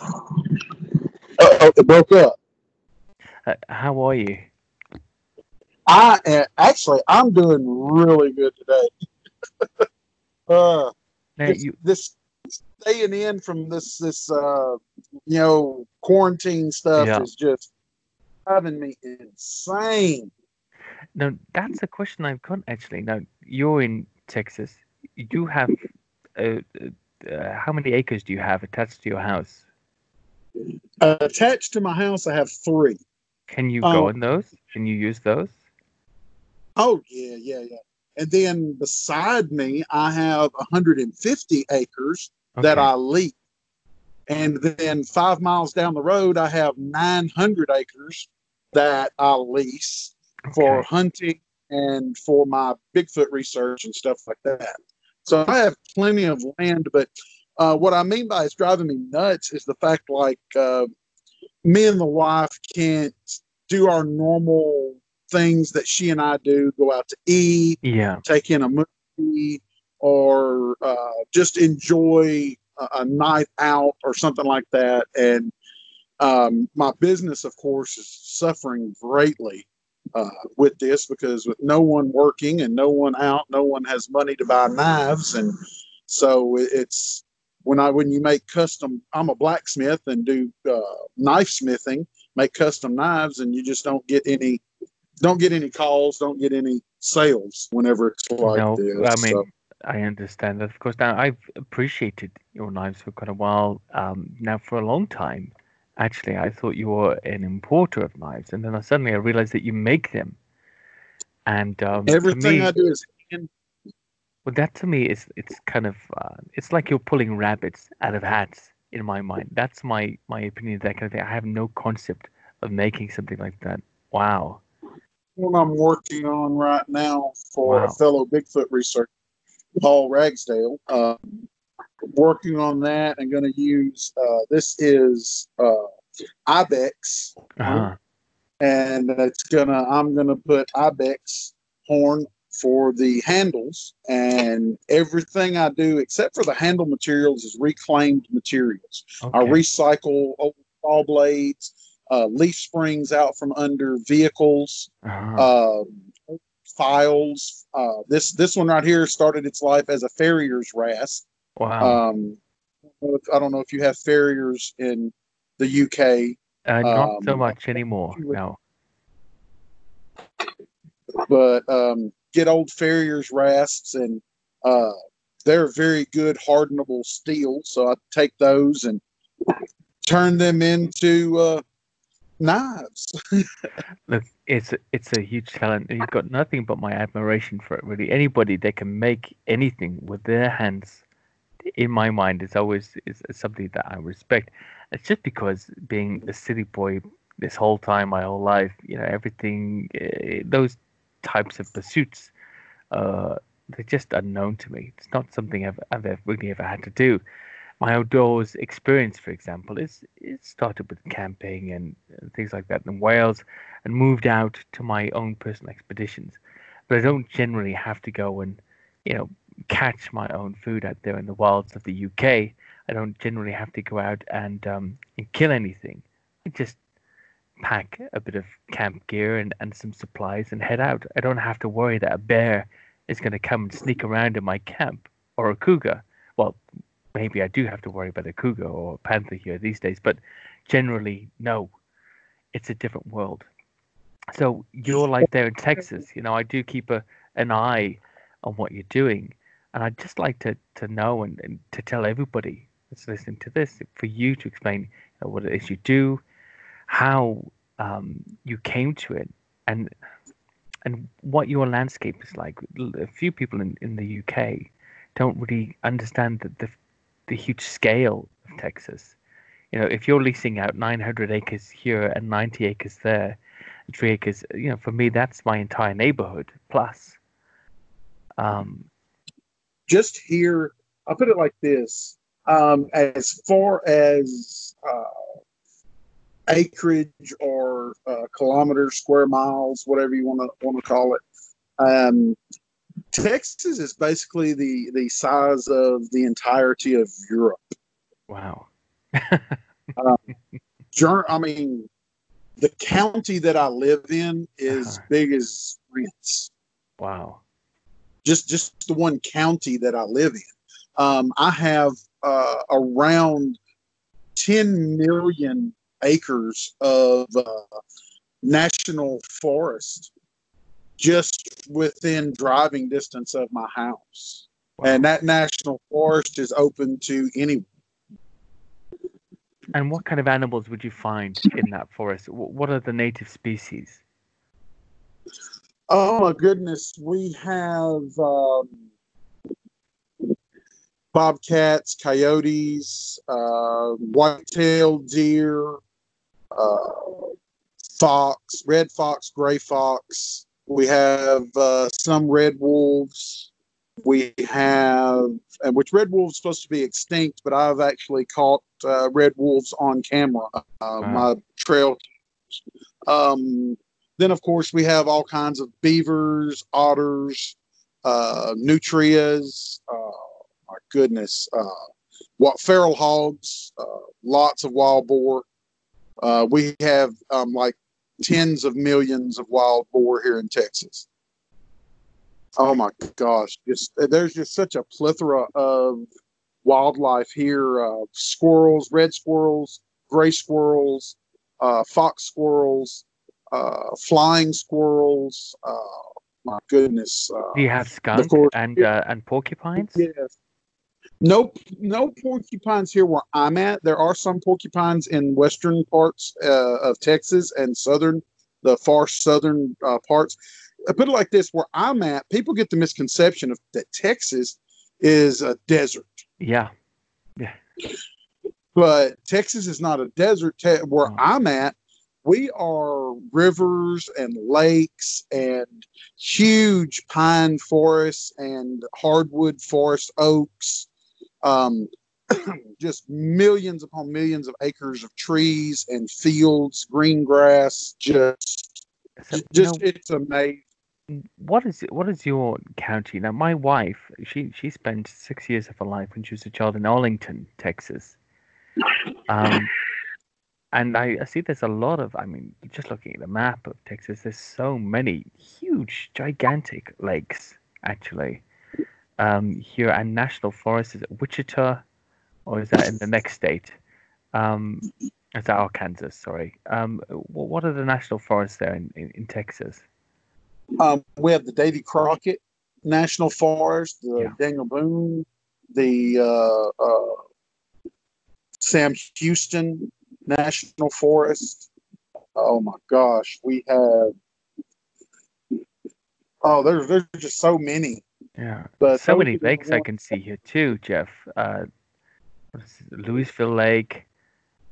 oh, it broke up. Uh, how are you? I actually, I'm doing really good today. uh, Now, this, you, this staying in from this this uh, you know quarantine stuff Yeah. is just driving me insane. no, that's a question I've got actually. Now, you're in Texas. You have uh, uh, uh, how many acres do you have attached to your house? Uh, attached to my house, I have three. Can you Oh. go in those? Can you use those? Oh yeah, yeah, yeah. And then beside me, I have 150 acres that I lease. And then five miles down the road, I have 900 acres that I lease for hunting and for my Bigfoot research and stuff like that. So I have plenty of land, but uh, what I mean by it's driving me nuts is the fact like uh, me and the wife can't do our normal things that she and I do go out to eat, Yeah. take in a movie, or uh, just enjoy a, a night out or something like that. And um, my business, of course, is suffering greatly uh, with this because with no one working and no one out, no one has money to buy knives, and so it's when I when you make custom. I'm a blacksmith and do uh, knife smithing, make custom knives, and you just don't get any don't get any calls, don't get any sales whenever it's like no, this. I mean, So, I understand that. Of course, now I've appreciated your knives for quite a while. Um, now, for a long time, actually, I thought you were an importer of knives, and then I, suddenly I realized that you make them. And um, everything me, I do is hand well, that to me is it's kind of uh, it's like you're pulling rabbits out of hats in my mind. That's my my opinion. of That kind of thing. I have no concept of making something like that. Wow. one I'm working on right now for Wow. a fellow Bigfoot researcher, Paul Ragsdale. Um, working on that and going to use uh, this is uh, ibex Uh-huh. and it's gonna i'm gonna put ibex horn for the handles and everything i do except for the handle materials is reclaimed materials i recycle old saw blades uh, leaf springs out from under vehicles Uh-huh. um, files uh, this this one right here started its life as a farrier's rasp wow. um, i don't know if you have farriers in the uk Uh, not so um, much anymore. No. but um, get old farriers rasps and uh, they're very good hardenable steel so i take those and turn them into uh, knives Look, it's a, it's a huge talent, you've got nothing but my admiration for it. Really, anybody that can make anything with their hands, in my mind, is always is something that I respect. It's just because being a city boy this whole time, my whole life, you know, everything, uh, those types of pursuits, uh, they're just unknown to me. It's not something I've, I've really ever had to do. My outdoors experience, for example, is it started with camping and, and things like that in Wales, and moved out to my own personal expeditions. But I don't generally have to go and, you know, catch my own food out there in the wilds of the UK. I don't generally have to go out and um, and kill anything. I just pack a bit of camp gear and, and some supplies and head out. I don't have to worry that a bear is going to come and sneak around in my camp or a cougar. Well, maybe I do have to worry about a cougar or a panther here these days, but generally, no. It's a different world. So you're like there in Texas. You know, I do keep a, an eye on what you're doing. And I'd just like to, to know and, and to tell everybody that's listening to this for you to explain you know, what it is you do, how um, you came to it, and and what your landscape is like. A few people in, in the UK don't really understand the, the the huge scale of Texas. You know, if you're leasing out 900 acres here and 90 acres there, three acres, you know, for me that's my entire neighborhood plus. Um, just here i'll put it like this um, as far as uh, acreage or uh, kilometers square miles whatever you want to want to call it um, texas is basically the the size of the entirety of europe wow. jour- I mean, the county that I live in is Uh-huh. big as France. Wow. Just just the one county that I live in. Um, I have uh, around 10 million acres of uh, national forest just within driving distance of my house. wow. And that national forest is open to anyone. And what kind of animals would you find in that forest? What are the native species? Oh my goodness, we have um, bobcats, coyotes, uh, white-tailed deer, uh, fox, red fox, gray fox. We have uh, some red wolves. We have, and which red wolves supposed to be extinct, but I've actually caught uh, red wolves on camera. Uh, My trail. Um, then, of course, we have all kinds of beavers, otters, uh, nutrias. Uh, my goodness, uh, what feral hogs, uh, lots of wild boar. Uh, we have um, like tens of millions of wild boar here in Texas. Oh my gosh, just there's just such a plethora of wildlife here: uh, squirrels, red squirrels, gray squirrels, uh, fox squirrels, uh, flying squirrels. Uh, my goodness. Uh, Do you have skunk course- and uh, and porcupines? Yes. No, no porcupines here where I'm at. There are some porcupines in western parts uh, of Texas and southern, the far southern uh, parts. I put it like this: where I'm at, people get the misconception of that Texas is a desert, Yeah, Yeah. but Texas is not a desert. Te- where Oh. I'm at, we are rivers and lakes and huge pine forests and hardwood forest oaks. Um, just millions upon millions of acres of trees and fields, green grass. Just, So, just know, it's amazing. what is what is your county now? My wife, she she spent six years of her life when she was a child in Arlington, Texas. Um, and I, I see there's a lot of. I mean, just looking at the map of Texas, there's so many huge, gigantic lakes actually. Um, here and national forests is it Wichita, or is that in the next state? Um, is that Arkansas? Sorry. Um, wh- what are the national forests there in, in, in Texas? Um, we have the Davy Crockett National Forest, the Yeah. Daniel Boone, the uh, uh, Sam Houston National Forest. Oh my gosh, we have. Oh, there's there's just so many. Yeah. But so many lakes I can see here too, Jeff. Uh, what is it, Lewisville Lake,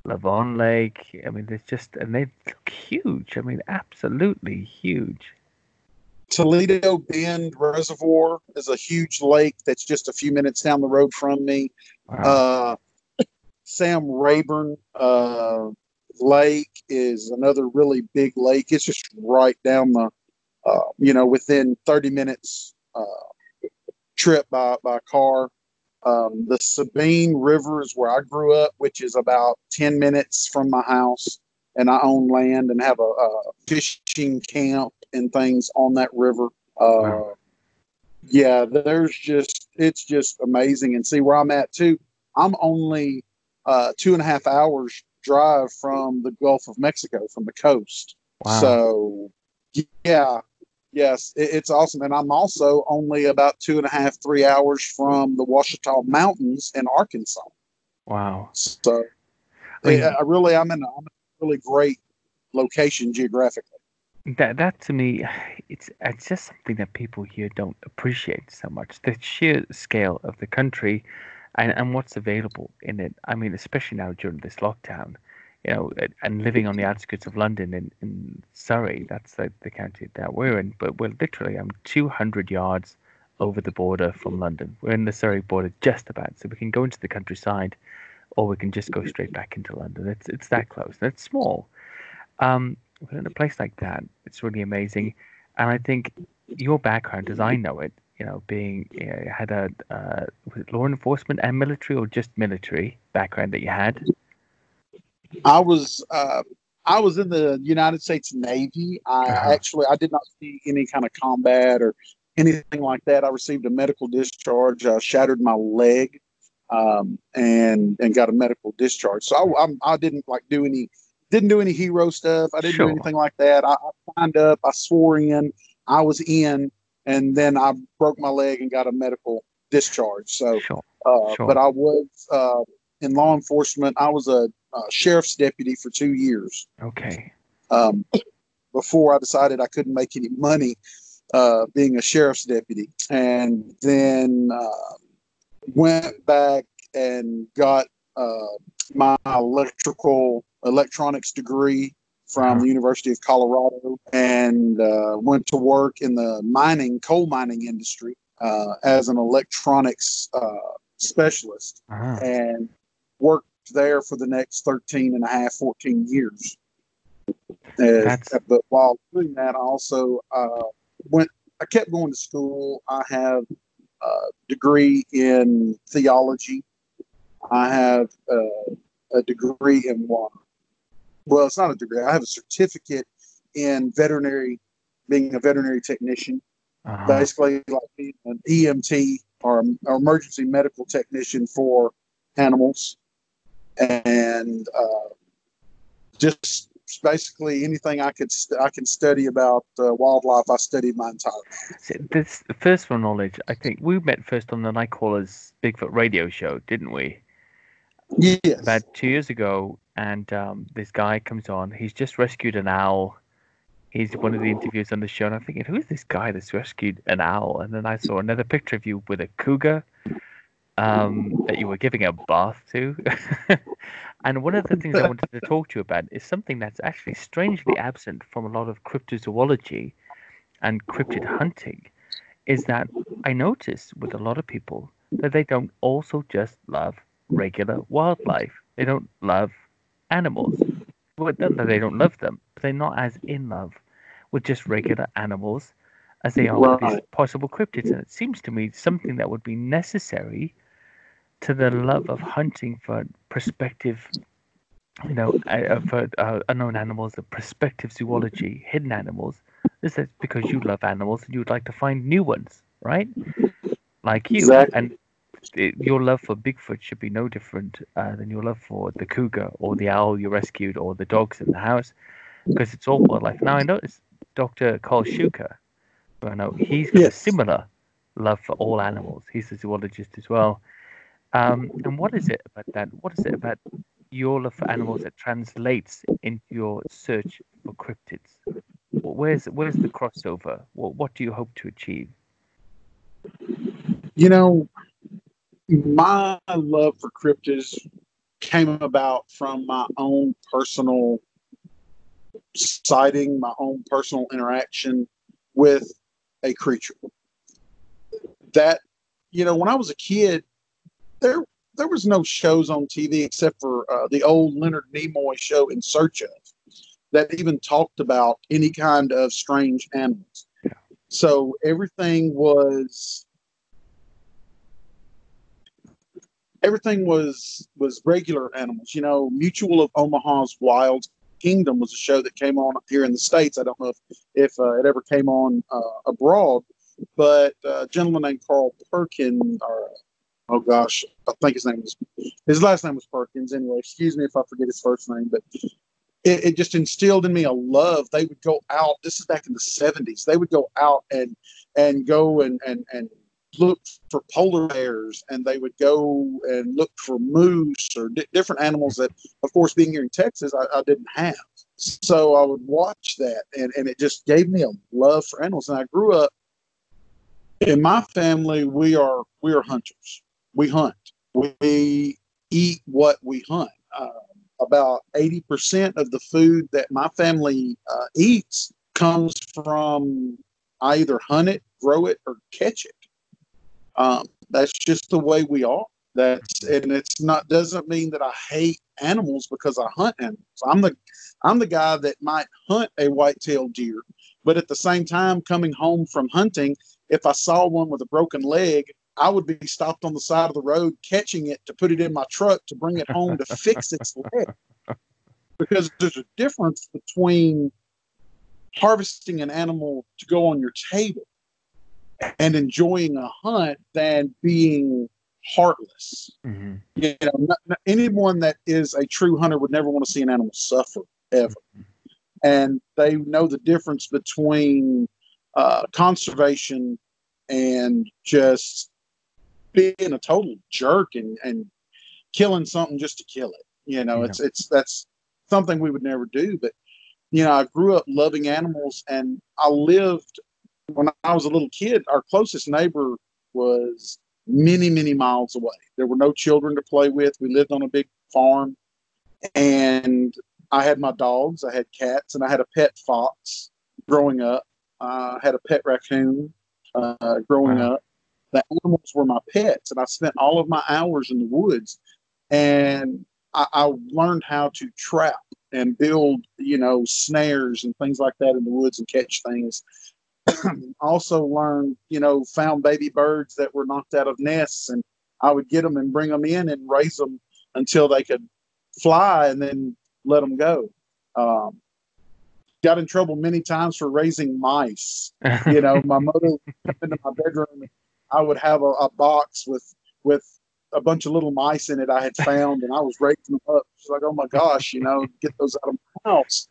Lavon Lake. I mean, there's just and they look huge. I mean, absolutely huge. Toledo Bend Reservoir is a huge lake that's just a few minutes down the road from me. Wow. Uh, Sam Rayburn uh, Lake is another really big lake. It's just right down the, uh, you know, within 30 minutes uh, trip by, by car. Um, the Sabine River is where I grew up, which is about 10 minutes from my house. And I own land and have a, a fishing camp and things on that river. Uh, Wow. Yeah, there's just, it's just amazing. And see where I'm at too. I'm only uh, two and a half hours drive from the Gulf of Mexico, from the coast. Wow. So, yeah, yes, it, it's awesome. And I'm also only about two and a half, three hours from the Ouachita Mountains in Arkansas. wow. So, I mean- I really, I'm in, a, I'm in a really great location geographically. That that to me, it's it's just something that people here don't appreciate so much. The sheer scale of the country, and, and what's available in it. I mean, especially now during this lockdown, you know, and- living on the outskirts of London in, in Surrey, that's the, the county that we're in. But we're literally, I'm 200 yards over the border from London. We're in the Surrey border just about, so we can go into the countryside, or we can just go straight back into London. It's it's that close. And it's small. Um, but in a place like that, it's really amazing. And I think your background, as I know it, you know, being you know, had a uh, law enforcement and military, or just military background that you had? I was uh, I was in the United States Navy. I Uh-huh. actually I did not see any kind of combat or anything like that. I received a medical discharge. I shattered my leg um, and and got a medical discharge. So I, I'm, I didn't like do any didn't do any hero stuff. I didn't Sure. do anything like that. I, I signed up. I swore in. I was in, and then I broke my leg and got a medical discharge. So Sure. uh, Sure. But I was uh, in law enforcement. I was a, uh sheriff's deputy for two years Okay. um, before I decided I couldn't make any money uh, being a sheriff's deputy. And then uh, went back and got uh, my electrical electronics degree from Uh-huh. the University of Colorado and uh, went to work in the mining, coal mining industry uh, as an electronics uh, specialist Uh-huh. and worked there for the next 13 and a half, 14 years. Uh, but while doing that, I also uh, went, I kept going to school. I have a degree in theology. I have uh, a degree in water. Well, it's not a degree. I have a certificate in veterinary, being a veterinary technician Uh-huh. basically like being an EMT or, or emergency medical technician for animals, and uh, just basically anything I could st- I can study about uh, wildlife. I studied my entire life. This first for knowledge. I think we met first on the Nightcrawlers Bigfoot radio show, didn't we? Yes, About two years ago, and um, this guy comes on. He's just rescued an owl. He's one of the interviews on the show, and I'm thinking, who is this guy that's rescued an owl? And then I saw another picture of you with a cougar um, that you were giving a bath to. and one of the things I wanted to talk to you about is something that's actually strangely absent from a lot of cryptozoology and cryptid hunting. Is that I notice with a lot of people that they don't also just love regular wildlife. They don't love animals. Well, not they don't love them, but they're not as in love with just regular animals as they are with these possible cryptids. And it seems to me something that would be necessary to the love of hunting for prospective, you know, uh, uh, for uh, unknown animals, the prospective zoology, hidden animals. This is that because you love animals and you'd like to find new ones, right? Like you. Exactly. And it, your love for Bigfoot should be no different uh, than your love for the cougar or the owl you rescued or the dogs in the house, because it's all wildlife. Now I noticed Dr. Karl Shuker, I know he's got a similar love for all animals. He's a zoologist as well. Um, and what is it about that? What is it about your love for animals that translates into your search for cryptids? Where's where's the crossover? What what do you hope to achieve? you know, my love for cryptids came about from my own personal sighting, my own personal interaction with a creature. That, you know, when I was a kid, there there was no shows on TV except for uh, the old Leonard Nimoy show In Search of that even talked about any kind of strange animals. So everything was everything was was regular animals. You know, Mutual of Omaha's Wild Kingdom was a show that came on here in the states. I don't know if if uh, it ever came on uh, abroad, but uh, a gentleman named Carl Perkin, or oh gosh, I think his name was his last name was Perkins. Anyway, excuse me if I forget his first name, but it, it just instilled in me a love. They would go out. This is back in the seventies. They would go out and and go and and and look for polar bears and they would go and look for moose or di- different animals that of course being here in texas I, I didn't have so i would watch that and, and it just gave me a love for animals and i grew up in my family we are we are hunters we hunt we eat what we hunt uh, about 80% of the food that my family uh, eats comes from I either hunt it, grow it, or catch it. Um, that's just the way we are. That's and it's not doesn't mean that I hate animals because I hunt animals. I'm the I'm the guy that might hunt a white-tailed deer, but at the same time, coming home from hunting, if I saw one with a broken leg, I would be stopped on the side of the road, catching it to put it in my truck to bring it home to fix its leg. because there's a difference between harvesting an animal to go on your table and enjoying a hunt than being heartless. Mm-hmm. You know, not, not, anyone that is a true hunter would never want to see an animal suffer ever, mm-hmm. and they know the difference between uh, conservation and just being a total jerk and, and killing something just to kill it. You know, yeah. it's it's that's something we would never do. But you know, I grew up loving animals, and I lived when I was a little kid. Our closest neighbor was many many miles away. There were no children to play with. We lived on a big farm, and I had my dogs. I had cats, and I had a pet fox growing up. I had a pet raccoon uh, growing wow. up. The animals were my pets, and I spent all of my hours in the woods. And I, I learned how to trap and build, you know, snares and things like that in the woods and catch things. also learned, you know, found baby birds that were knocked out of nests, and I would get them and bring them in and raise them until they could fly, and then let them go. Um, got in trouble many times for raising mice. you know, my mother would come into my bedroom and I would have a, a, box with with a bunch of little mice in it I had found and I was raking them up. She's like, Oh my gosh, you know, get those out of my house.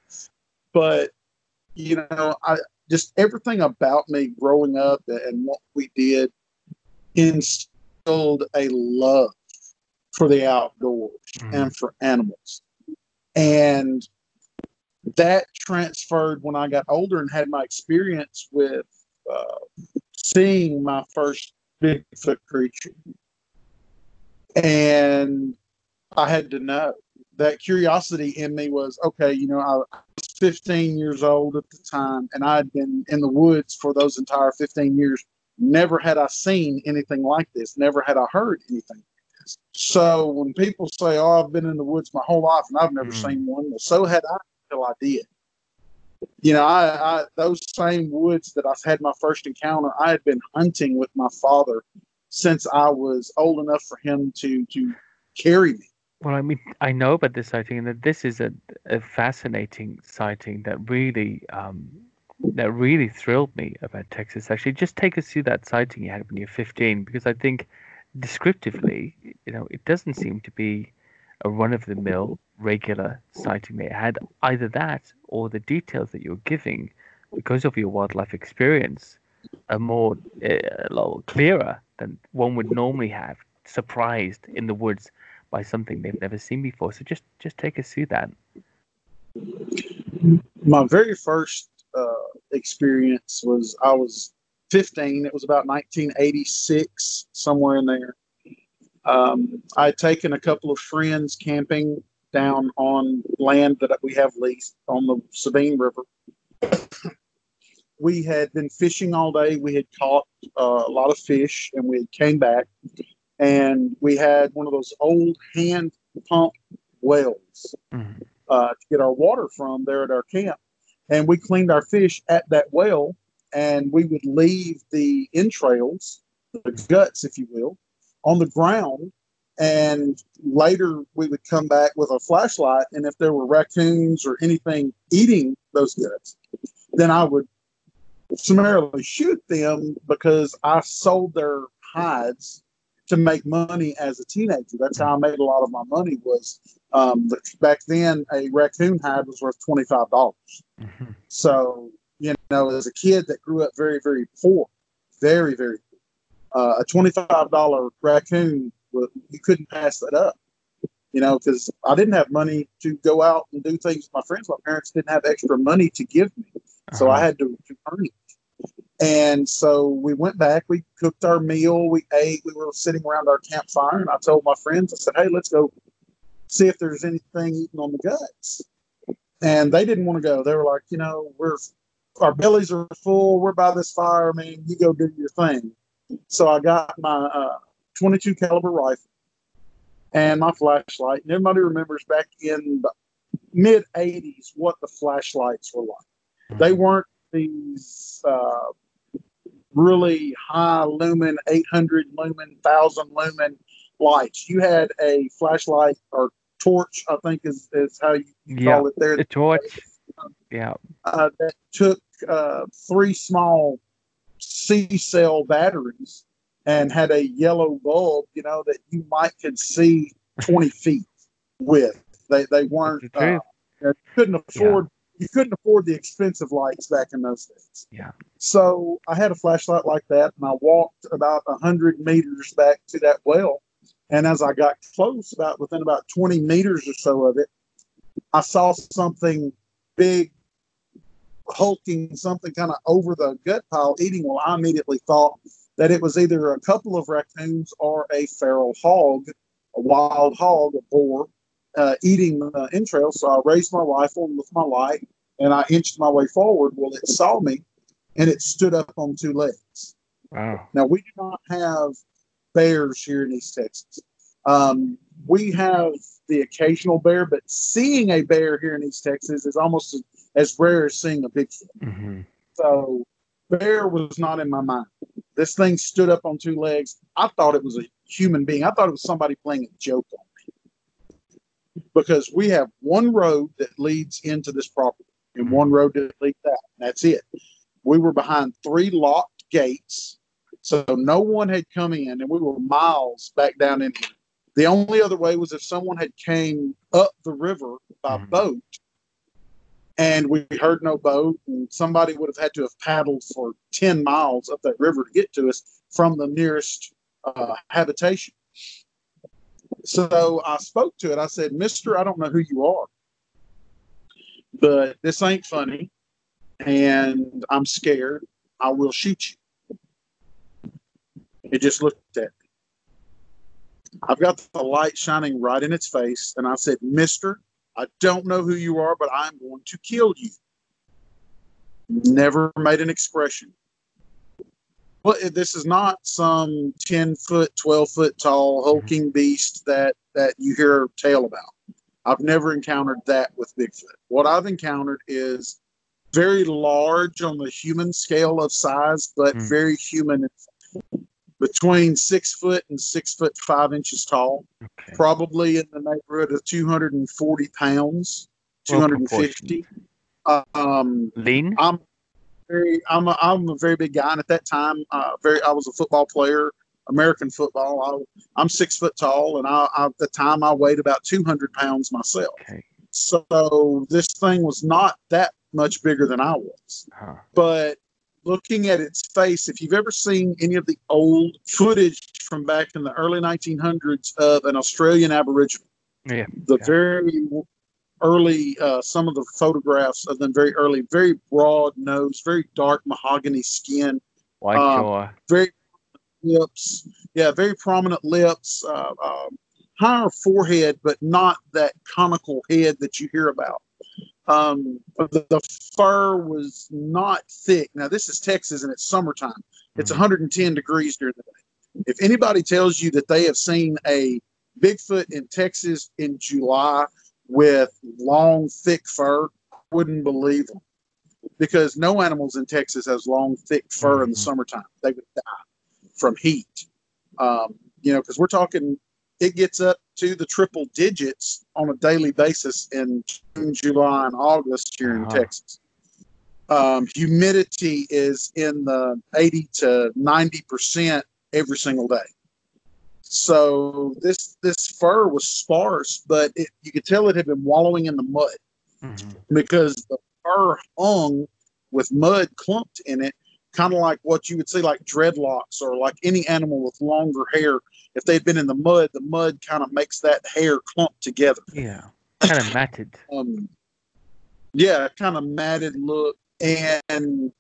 But you know, I just everything about me growing up and what we did instilled a love for the outdoors mm-hmm. and for animals. And that transferred when I got older and had my experience with uh, seeing my first Bigfoot creature. And I had to know that curiosity in me was okay, you know, I was 15 years old at the time, and I had been in the woods for those entire 15 years. Never had I seen anything like this, never had I heard anything like this. So when people say, Oh, I've been in the woods my whole life and I've never mm. seen one, well, so had I until I did. You know, I, I those same woods that I've had my first encounter, I had been hunting with my father since I was old enough for him to to carry me. Well, I mean, I know about this sighting, and that this is a, a fascinating sighting that really um, that really thrilled me about Texas. Actually, just take us through that sighting you had when you were 15, because I think descriptively, you know, it doesn't seem to be a run of the mill regular sighting they had. Either that or the details that you're giving because of your wildlife experience are more uh, clearer than one would normally have surprised in the woods by something they've never seen before. So just just take us through that. My very first uh, experience was i was 15 it was about 1986 somewhere in there um, I had taken a couple of friends camping down on land that we have leased on the Sabine River. we had been fishing all day. We had caught uh, a lot of fish, and we came back, and we had one of those old hand pump wells mm-hmm. uh, to get our water from there at our camp. And we cleaned our fish at that well, and we would leave the entrails, the guts, if you will, on the ground. And later we would come back with a flashlight. And if there were raccoons or anything eating those guts, then I would summarily shoot them because I sold their hides to make money as a teenager. That's how I made a lot of my money. Was um, back then a raccoon hide was worth twenty five dollars. Mm-hmm. So you know, as a kid that grew up very very poor, very very uh, a $25 raccoon, you couldn't pass that up, you know, because I didn't have money to go out and do things with my friends. My parents didn't have extra money to give me. So uh-huh. I had to, to earn it. And so we went back, we cooked our meal, we ate, we were sitting around our campfire, and I told my friends, I said, hey, let's go see if there's anything eating on the guts. And they didn't want to go. They were like, you know, we're our bellies are full. We're by this fire. I mean, you go do your thing. So I got my uh, 22 caliber rifle and my flashlight. And everybody remembers back in the mid 80s what the flashlights were like. They weren't these uh, really high lumen, 800 lumen, 1000 lumen lights. You had a flashlight or torch, I think is, is how you Yeah, call it there. the torch. Yeah. uh, that took uh, three small C cell batteries and had a yellow bulb, you know, that you might could see 20 feet with. They, they weren't, uh, couldn't afford, you couldn't afford the expensive lights back in those days. Yeah. So I had a flashlight like that and I walked about 100 meters back to that well. And as I got close, about within about 20 meters or so of it, I saw something big hulking something kind of over the gut pile eating. Well, I immediately thought that it was either a couple of raccoons or a feral hog, a wild hog, a boar, uh, eating the entrails. So I raised my rifle with my light and I inched my way forward. Well, it saw me and it stood up on two legs. Wow. Now, we do not have bears here in East Texas. Um, we have the occasional bear, but seeing a bear here in East Texas is almost as, rare as seeing a Bigfoot. hmm So, bear was not in my mind. This thing stood up on two legs. I thought it was a human being. I thought it was somebody playing a joke on me. Because we have one road that leads into this property and one road that leads out. That's it. We were behind three locked gates. So no one had come in and we were miles back down in here. The only other way was if someone had came up the river by Mhm. boat and we heard no boat and somebody would have had to have paddled for 10 miles up that river to get to us from the nearest uh, habitation. So i spoke to it. I said mister i don't know who you are but this ain't funny and i'm scared. I will shoot you. It just looked at me. I've got the light shining right in its face and i said mister I don't know who you are, but I'm going to kill you. Never made an expression. Well, this is not some 10 foot, 12 foot tall hulking beast that, that you hear a tale about. I've never encountered that with Bigfoot. What I've encountered is very large on the human scale of size, but Mm. very human, between six foot and six foot five inches tall Okay. probably in the neighborhood of 240 pounds, Well 250. Um, Lean. I'm very, I'm a, I'm a very big guy, and at that time, uh, very, I was a football player, American football. I, I'm six foot tall, and I, I, at the time, I weighed about 200 pounds myself. Okay. So this thing was not that much bigger than I was, Huh. but looking at its face, if you've ever seen any of the old footage from back in the early 1900s of an Australian Aboriginal, Yeah. the Yeah. very early, uh, some of the photographs of them very early, very broad nose, very dark mahogany skin, White Um, jaw. very lips, yeah, very prominent lips, uh, um, higher forehead, but not that conical head that you hear about. Um, the, fur was not thick. Now, this is Texas and it's summertime. It's Mhm. 110 degrees during the day. If anybody tells you that they have seen a Bigfoot in Texas in July with long, thick fur, I wouldn't believe them because no animals in Texas has long, thick fur in the Mhm. summertime. They would die from heat. Um, you know, because we're talking, it gets up to the triple digits on a daily basis in June, July, and August here in Uh-huh. Texas. Um, humidity is in the 80 to 90 percent every single day. So this this fur was sparse, but it, you could tell it had been wallowing in the mud Mhm. because the fur hung with mud clumped in it, kind of like what you would see like dreadlocks or like any animal with longer hair. If they'd been in the mud, the mud kind of makes that hair clump together. Yeah. Kind of matted. Um, yeah, kind of matted look. And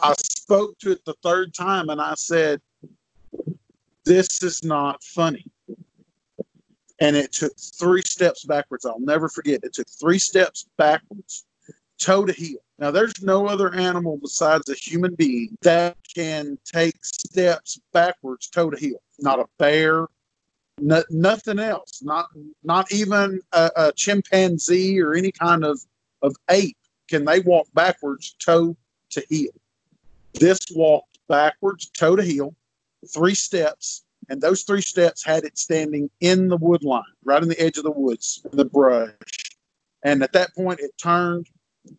I spoke to it the third time and I said, This is not funny. And it took three steps backwards. I'll never forget. It took three steps backwards, toe to heel. Now, there's no other animal besides a human being that can take steps backwards, toe to heel. Not a bear, no, nothing else. Not not even a, a chimpanzee or any kind of of ape can they walk backwards, toe to heel. This walked backwards, toe to heel, three steps, and those three steps had it standing in the wood line, right in the edge of the woods, in the brush. And at that point, it turned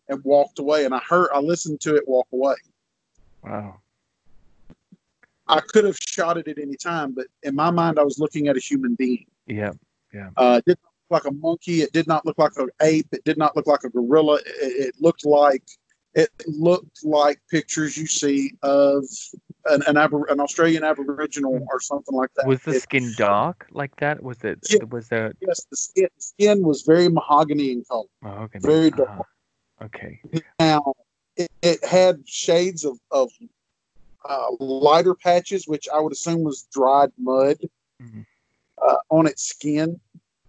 and walked away, and I heard, I listened to it walk away. Wow. I could have shot it at any time, but in my mind, I was looking at a human being. Yeah. Yeah. Uh, it did not look like a monkey. It did not look like an ape. It did not look like a gorilla. It, it looked like it looked like pictures you see of an an, Abor- an Australian Aboriginal or something like that. Was the It- skin dark like that? Was it? Yeah. Was there? yes, the skin, the skin was very mahogany in color. Oh, okay. Very uh-huh. Okay. Now, it, it had shades of, of uh, lighter patches, which I would assume was dried mud Mhm. uh, on its skin.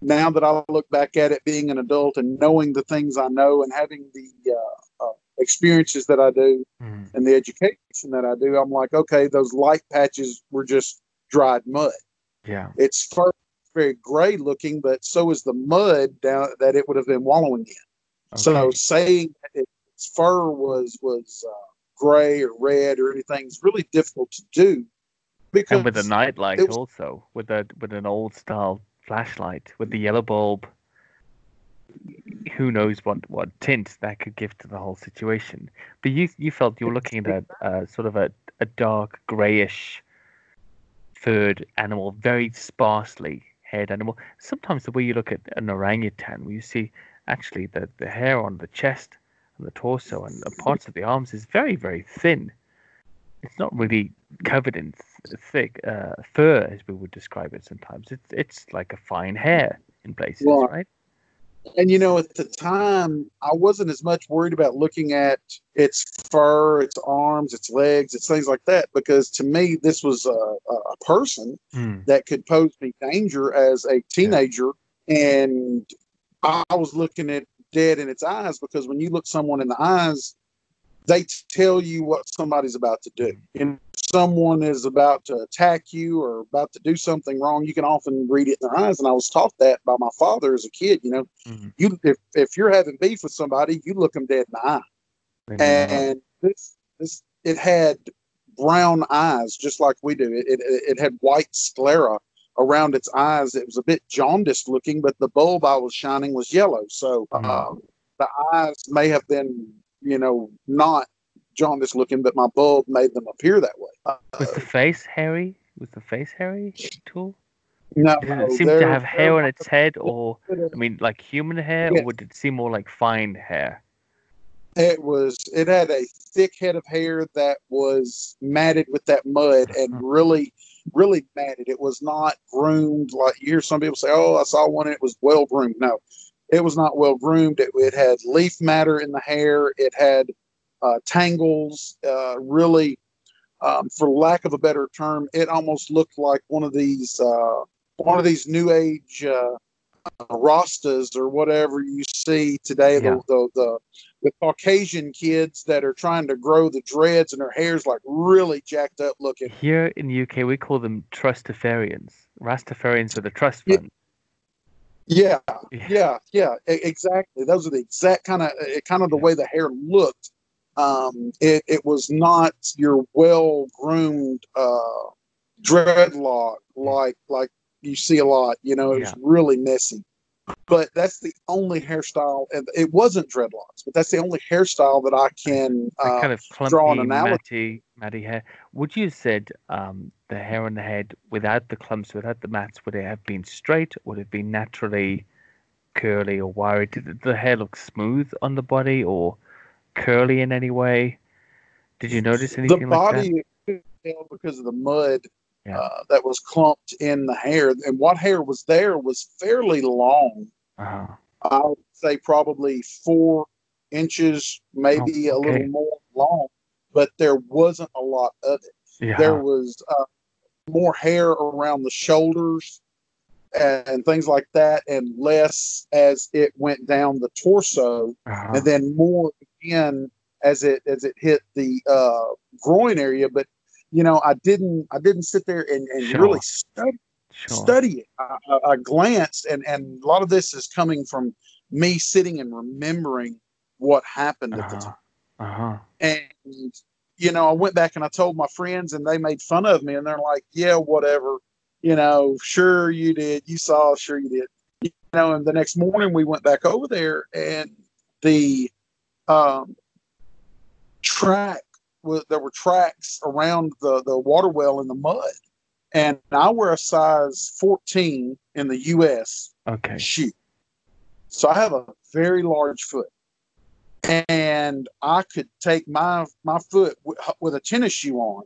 Now that I look back at it, being an adult and knowing the things I know and having the uh, uh, experiences that I do Mhm. and the education that I do, I'm like, okay, those light patches were just dried mud. Yeah. Its very gray looking, but so is the mud down that it would have been wallowing in. So saying that its fur was was uh, gray or red or anything is really difficult to do because and with a nightlight was- also, with a with an old style flashlight with the yellow bulb. Who knows what what tint that could give to the whole situation? But you you felt you were looking at uh, sort of a, a dark grayish furred animal, very sparsely haired animal. Sometimes the way you look at an orangutan, where you see actually the, the hair on the chest and the torso and the parts of the arms is very very thin. It's not really covered in th- thick uh, fur, as we would describe it. Sometimes it's it's like a fine hair in places, Right. right? and you know at the time I wasn't as much worried about looking at its fur, its arms, its legs, its things like that because to me this was a, a a person Mm. that could pose me danger as a teenager. And I was looking at dead in its eyes because when you look someone in the eyes, they tell you what somebody's about to do. And if someone is about to attack you or about to do something wrong, you can often read it in their eyes. And I was taught that by my father as a kid. You know, Mhm. you if, if you're having beef with somebody, you look them dead in the eye uh, and this this it had brown eyes just like we do it, it it had white sclera around its eyes it was a bit jaundiced looking but the bulb i was shining was yellow so um, the eyes may have been you know not jaundiced looking but my bulb made them appear that way uh, was the face hairy? Was the face hairy at all? no, Did it seem to have hair on its head, or I mean, like human hair, or would it seem more like fine hair? It was. It had a thick head of hair that was matted with that mud and Mhm. really, really matted. It was not groomed like you hear some people say, "Oh, I saw one. It was well groomed." No, it was not well groomed. It, it had leaf matter in the hair. It had uh, tangles. Uh, really, um, for lack of a better term, it almost looked like one of these uh, one of these new age uh, rastas or whatever you see today. Yeah. The, the the the Caucasian kids that are trying to grow the dreads and their hair's like really jacked up looking. Here in the UK, we call them trustafarians, Rastafarians are the trust fund. Yeah, Yeah. yeah, yeah, exactly. Those are the exact kind of kind of the Yeah. way the hair looked. Um, it it was not your well groomed uh, dreadlock like like you see a lot. You know, it was Yeah. really messy. But that's the only hairstyle, and it wasn't dreadlocks. But that's the only hairstyle that I can. Uh, kind of draw an clumpy, analogy. matty, matty hair. Would you have said um, the hair on the head without the clumps, without the mats, would it have been straight? Would it have been naturally curly or wiry? Did the hair look smooth on the body or curly in any way? Did you notice the anything like that? body because of the mud Yeah. uh, that was clumped in the hair, and what hair was there was fairly long. Uh-huh. I would say probably four inches, maybe Oh, a little more long, but there wasn't a lot of it. Yeah. There was uh, more hair around the shoulders and things like that, and less as it went down the torso uh-huh. and then more again as it as it hit the uh, groin area. But you know, I didn't I didn't sit there and, and Sure. really study Sure. study it. I, I, I glanced, and and a lot of this is coming from me sitting and remembering what happened at the Uh-huh. time. Uh-huh. And you know, I went back and I told my friends, and they made fun of me, and they're like, "Yeah, whatever." you know, sure you did. You saw, sure you did. You know, and the next morning we went back over there and the um, track, there were tracks around the, the water well in the mud. And I wear a size 14 in the U.S. Okay. shoe. So I have a very large foot. And I could take my my foot w- with a tennis shoe on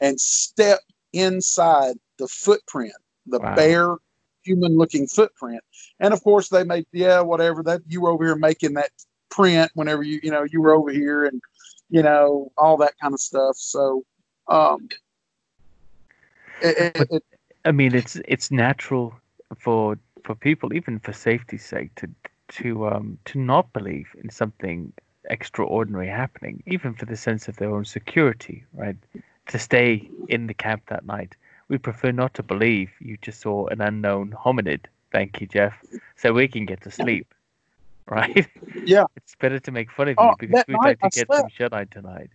and step inside the footprint, the Wow. bare human looking footprint. And of course they made yeah, whatever that you were over here making that print whenever you you know you were over here and you know all that kind of stuff. So um it, it, it, I mean, it's it's natural for for people, even for safety's sake, to to um to not believe in something extraordinary happening, even for the sense of their own security, right? To stay in the camp that night, we prefer not to believe you just saw an unknown hominid. Thank you, Jeff. So we can get to sleep, right? Yeah. It's better to make fun of Oh, you because we'd like to I get slept. some shut eye tonight.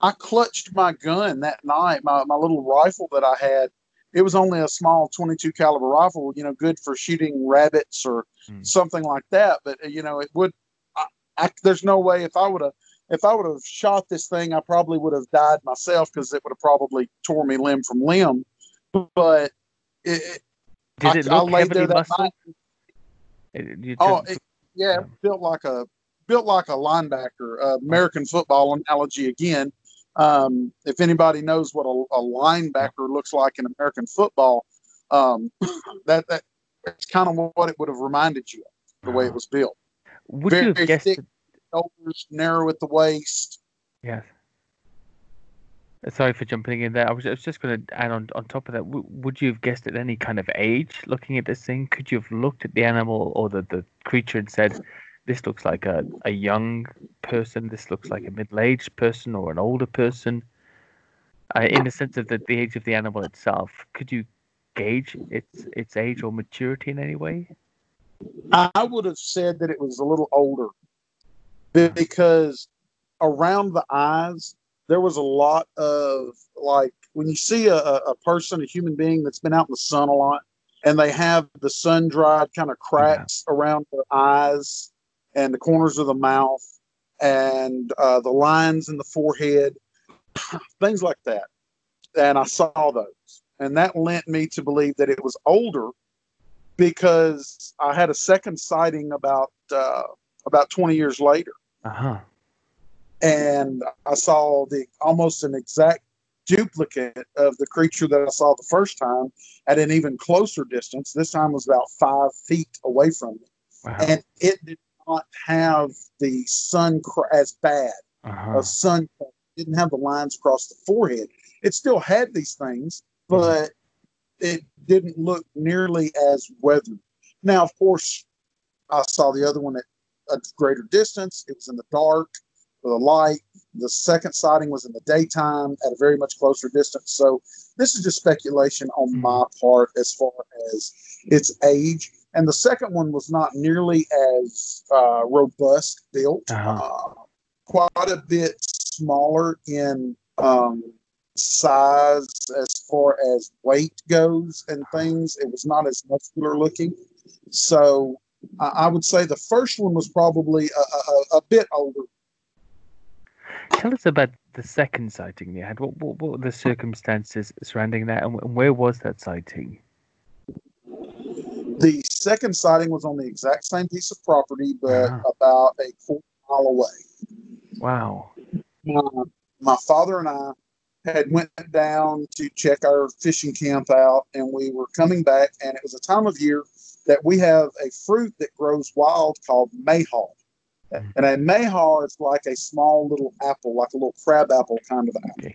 I clutched my gun that night, my, my little rifle that I had. It was only a small 22 caliber rifle, you know, good for shooting rabbits or Hmm. something like that. But uh, you know, it would. I, I, there's no way if I would have if I would have shot this thing, I probably would have died myself because it would have probably tore me limb from limb. But it, Did it I look heavily there that muscled? night. It- Oh, it, yeah, built like a built like a linebacker. Uh, American football analogy again. Um, if anybody knows what a, a linebacker looks like in American football, um, that that that's kind of what it would have reminded you of the way it was built. Would very you have guessed thick. Shoulders narrow at the waist. Yes. Sorry for jumping in there. I was, I was just going to add on on top of that. W- would you have guessed at any kind of age looking at this thing? Could you have looked at the animal or the, the creature and said, "This looks like a, a young person. This looks like a middle aged person or an older person." Uh, in the sense of the, the age of the animal itself, could you gauge its its age or maturity in any way? I would have said that it was a little older because around the eyes there was a lot of like when you see a, a person, a human being that's been out in the sun a lot, and they have the sun dried kind of cracks around their eyes and the corners of the mouth and uh, the lines in the forehead, things like that. And I saw those, and that lent me to believe that it was older because I had a second sighting about uh, about 20 years later, Uh huh. And I saw the almost an exact duplicate of the creature that I saw the first time at an even closer distance. This time was about five feet away from me, Wow. and it did not have the sun cr- as bad. Uh-huh. A sun didn't have the lines across the forehead. It still had these things, but it didn't look nearly as weathered. Now, of course, I saw the other one at a greater distance. It was in the dark with a light. The second sighting was in the daytime at a very much closer distance. So this is just speculation on Mhm. my part as far as its age. And the second one was not nearly as uh, robust built, Uh-huh. uh, quite a bit smaller in um, size as far as weight goes and things. It was not as muscular looking. So I, I would say the first one was probably a, a, a bit older. Tell us about the second sighting you had. What, what, what were the circumstances surrounding that, and, and where was that sighting? The second sighting was on the exact same piece of property, but Ah. about a quarter mile away. Wow. my, my father and I had went down to check our fishing camp out, and we were coming back, and it was a time of year that we have a fruit that grows wild called mayhaw. Mhm. And a mayhaw is like a small little apple, like a little crab apple kind of apple.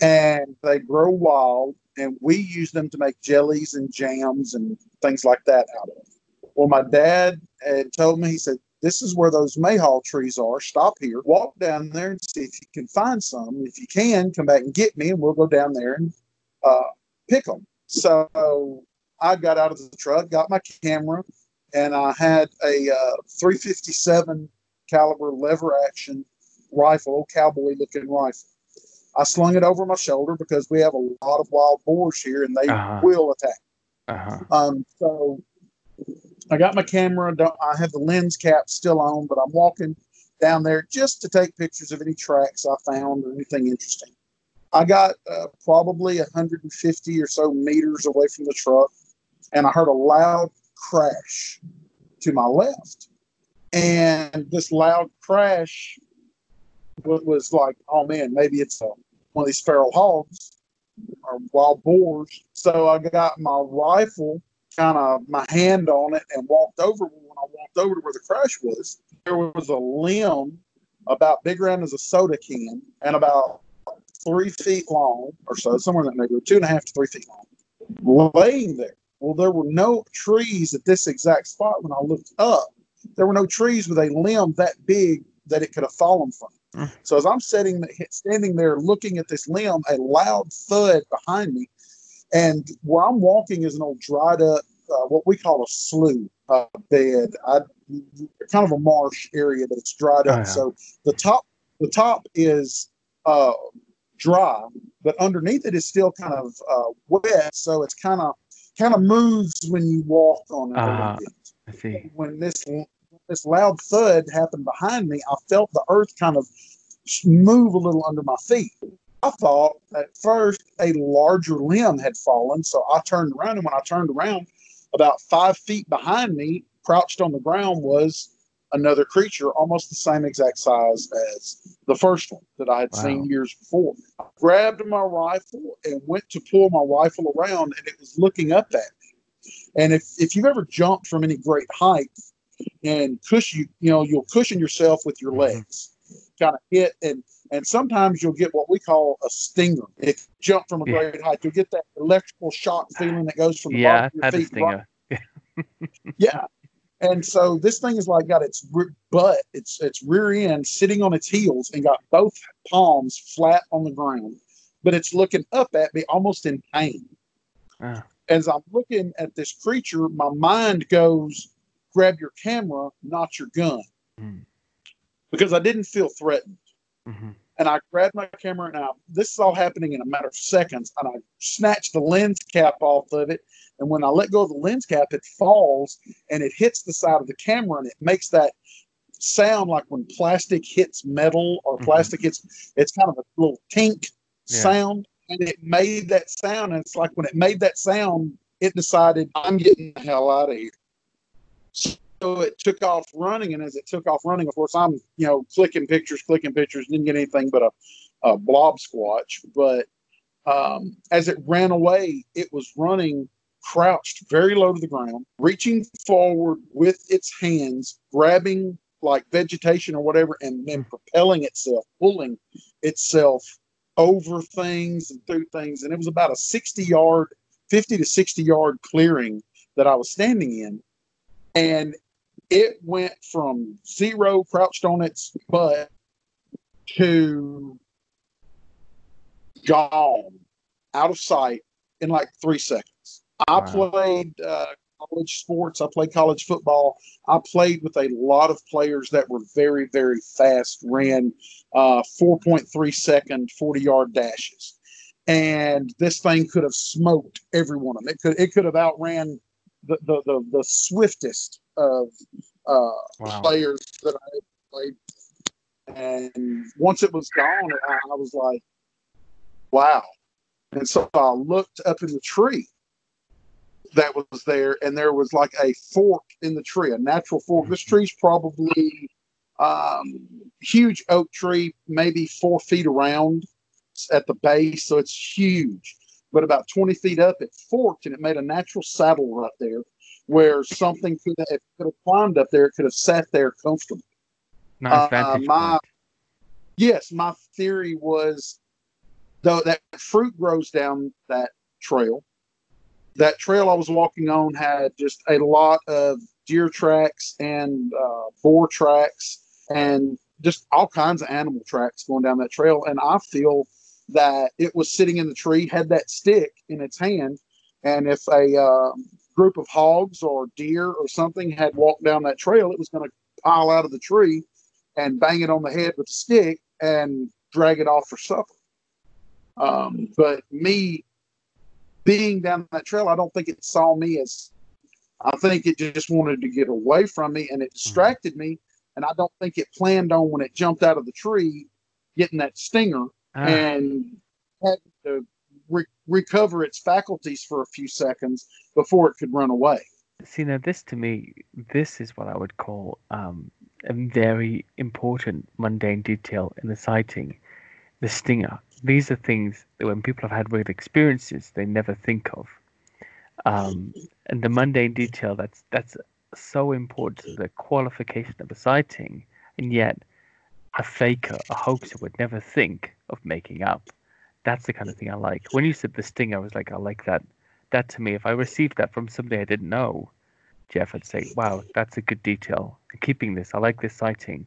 And they grow wild, and we use them to make jellies and jams and things like that out of. Well, my dad had told me, he said, this is where those mayhaw trees are. Stop here, walk down there and see if you can find some. If you can, come back and get me, and we'll go down there and uh, pick them. So I got out of the truck, got my camera, and I had a uh, 357 caliber lever action rifle, cowboy looking rifle. I slung it over my shoulder because we have a lot of wild boars here and they Uh-huh. will attack. Uh-huh. Um, so I got my camera. I have the lens cap still on, but I'm walking down there just to take pictures of any tracks I found or anything interesting. I got uh, probably 150 or so meters away from the truck, and I heard a loud crash to my left. And this loud crash was like, oh man, maybe it's a, one of these feral hogs or wild boars. So I got my rifle, kind of my hand on it, and walked over. When I walked over to where the crash was, there was a limb about big around as a soda can and about three feet long or so, somewhere in that neighborhood, two and a half to three feet long, laying there. Well, there were no trees at this exact spot when I looked up. There were no trees with a limb that big that it could have fallen from. Mm. So as I'm sitting, standing there looking at this limb, a loud thud behind me, and where I'm walking is an old dried up, uh, what we call a slough uh, bed. I, kind of a marsh area, but it's dried up. Oh, yeah. So the top, the top is uh, dry, but underneath it is still kind of uh, wet. So it's kind of kind of moves when you walk on it. A little bit I see. when this this loud thud happened behind me, I felt the earth kind of move a little under my feet. I thought at first a larger limb had fallen, so I turned around, and when I turned around, about five feet behind me, crouched on the ground, was another creature almost the same exact size as the first one that I had Wow. seen years before. I grabbed my rifle and went to pull my rifle around, and it was looking up at me. And if, if you've ever jumped from any great height and cushion, you know, you'll cushion yourself with your Mhm. legs, kind of hit, and and sometimes you'll get what we call a stinger. If you jump from a Yeah. great height, you'll get that electrical shock feeling that goes from the Yeah, bottom of your feet right stinger. yeah. And so this thing is like got its re- butt, its its rear end sitting on its heels and got both palms flat on the ground, but it's looking up at me almost in pain. Ah. As I'm looking at this creature, my mind goes, grab your camera, not your gun. Mm. Because I didn't feel threatened. Mhm. And I grabbed my camera and I, this is all happening in a matter of seconds. And I snatched the lens cap off of it. And when I let go of the lens cap, it falls and it hits the side of the camera and it makes that sound like when plastic hits metal or Mhm. plastic hits, it's kind of a little tink Yeah. sound. And it made that sound. And it's like when it made that sound, it decided, I'm getting the hell out of here. So it took off running. And as it took off running, of course, I'm, you know, clicking pictures, clicking pictures, didn't get anything but a, a blob squatch. But um, as it ran away, it was running crouched very low to the ground, reaching forward with its hands, grabbing like vegetation or whatever, and then propelling itself, pulling itself over things and through things. And it was about a 60 yard, 50 to 60 yard clearing that I was standing in. And it went from zero crouched on its butt to gone out of sight in like three seconds. I Wow. played uh, college sports. I played college football. I played with a lot of players that were very, very fast, ran uh, 4.3 second 40 yard dashes. And this thing could have smoked every one of them. It could it could have outran the the, the, the swiftest of uh, Wow. players that I played. And once it was gone, I, I was like, wow. And so I looked up in the tree that was there, and there was like a fork in the tree, a natural fork. This tree's probably um, huge oak tree, maybe four feet around at the base, so it's huge. But about 20 feet up, it forked and it made a natural saddle right there where something could have, if it could have climbed up there, it could have sat there comfortably. Nice Uh, my- point. Yes, my theory was though that fruit grows down that trail. That trail I was walking on had just a lot of deer tracks and uh, boar tracks and just all kinds of animal tracks going down that trail. And I feel that it was sitting in the tree, had that stick in its hand, and if a uh, group of hogs or deer or something had walked down that trail, it was going to pile out of the tree and bang it on the head with a stick and drag it off for supper. Um, but me being down that trail, I don't think it saw me as. I think it just wanted to get away from me, and it distracted me. And I don't think it planned on when it jumped out of the tree, getting that stinger, Ah, and had to re- recover its faculties for a few seconds before it could run away. see now this to me, this is what I would call um, a very important mundane detail in the sighting, the stinger. These are things that when people have had real experiences, they never think of. Um, and the mundane detail that's that's so important to the qualification of a sighting, and yet a faker, a hoaxer would never think of making up. That's the kind of thing I like. When you said the stinger, I was like, I like that. That to me, if I received that from somebody I didn't know, Jeff, I'd say, wow, that's a good detail. Keeping this, I like this sighting.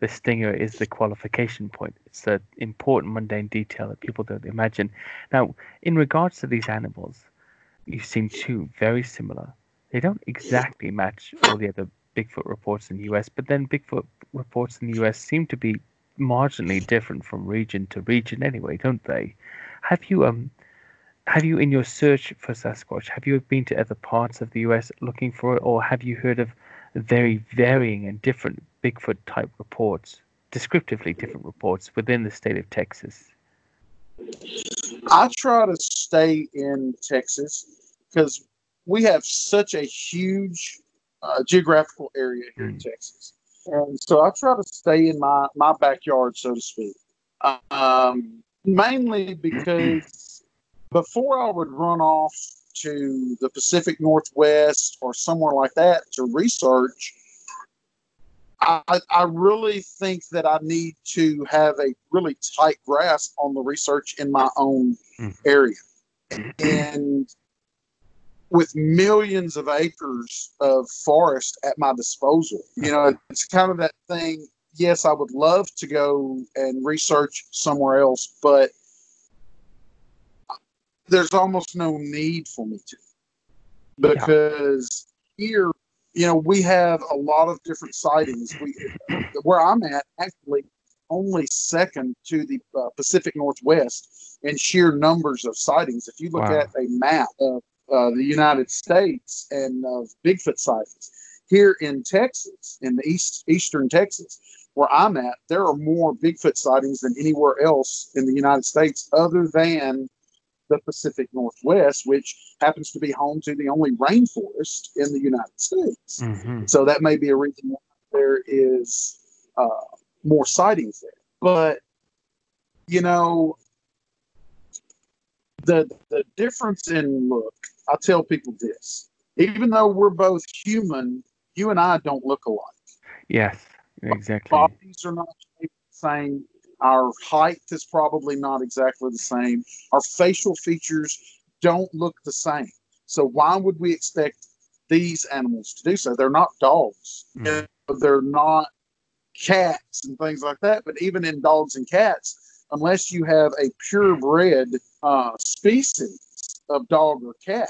The stinger is the qualification point. It's the important mundane detail that people don't imagine. Now, in regards to these animals, you've seen two very similar. They don't exactly match all the other Bigfoot reports in the US, but then Bigfoot reports in the US seem to be marginally different from region to region anyway, don't they? Have you um have you in your search for Sasquatch, have you been to other parts of the US looking for it, or have you heard of very varying and different Bigfoot type reports, descriptively different reports within the state of Texas? I try to stay in Texas because we have such a huge uh, geographical area here in Mm. Texas, and so I try to stay in my my backyard, so to speak. Um, mainly because before I would run off to the Pacific Northwest or somewhere like that to research. I, I really think that I need to have a really tight grasp on the research in my own Mhm. area. And with millions of acres of forest at my disposal, you know, it's kind of that thing. Yes, I would love to go and research somewhere else, but there's almost no need for me to because here you know, we have a lot of different sightings. We, where I'm at, actually, only second to the uh, Pacific Northwest in sheer numbers of sightings. If you look Wow. at a map of uh, the United States and of Bigfoot sightings, here in Texas, in the east eastern Texas, where I'm at, there are more Bigfoot sightings than anywhere else in the United States, other than the Pacific Northwest, which happens to be home to the only rainforest in the United States. Mm-hmm. So that may be a reason why there is uh, more sightings there. But you know, the the difference in look. I tell people this: even though we're both human, you and I don't look alike. Yes, exactly. Bodies are not the same. Our height is probably not exactly the same. Our facial features don't look the same. So why would we expect these animals to do so? They're not dogs. Mm. They're not cats and things like that. But even in dogs and cats, unless you have a purebred uh, species of dog or cat,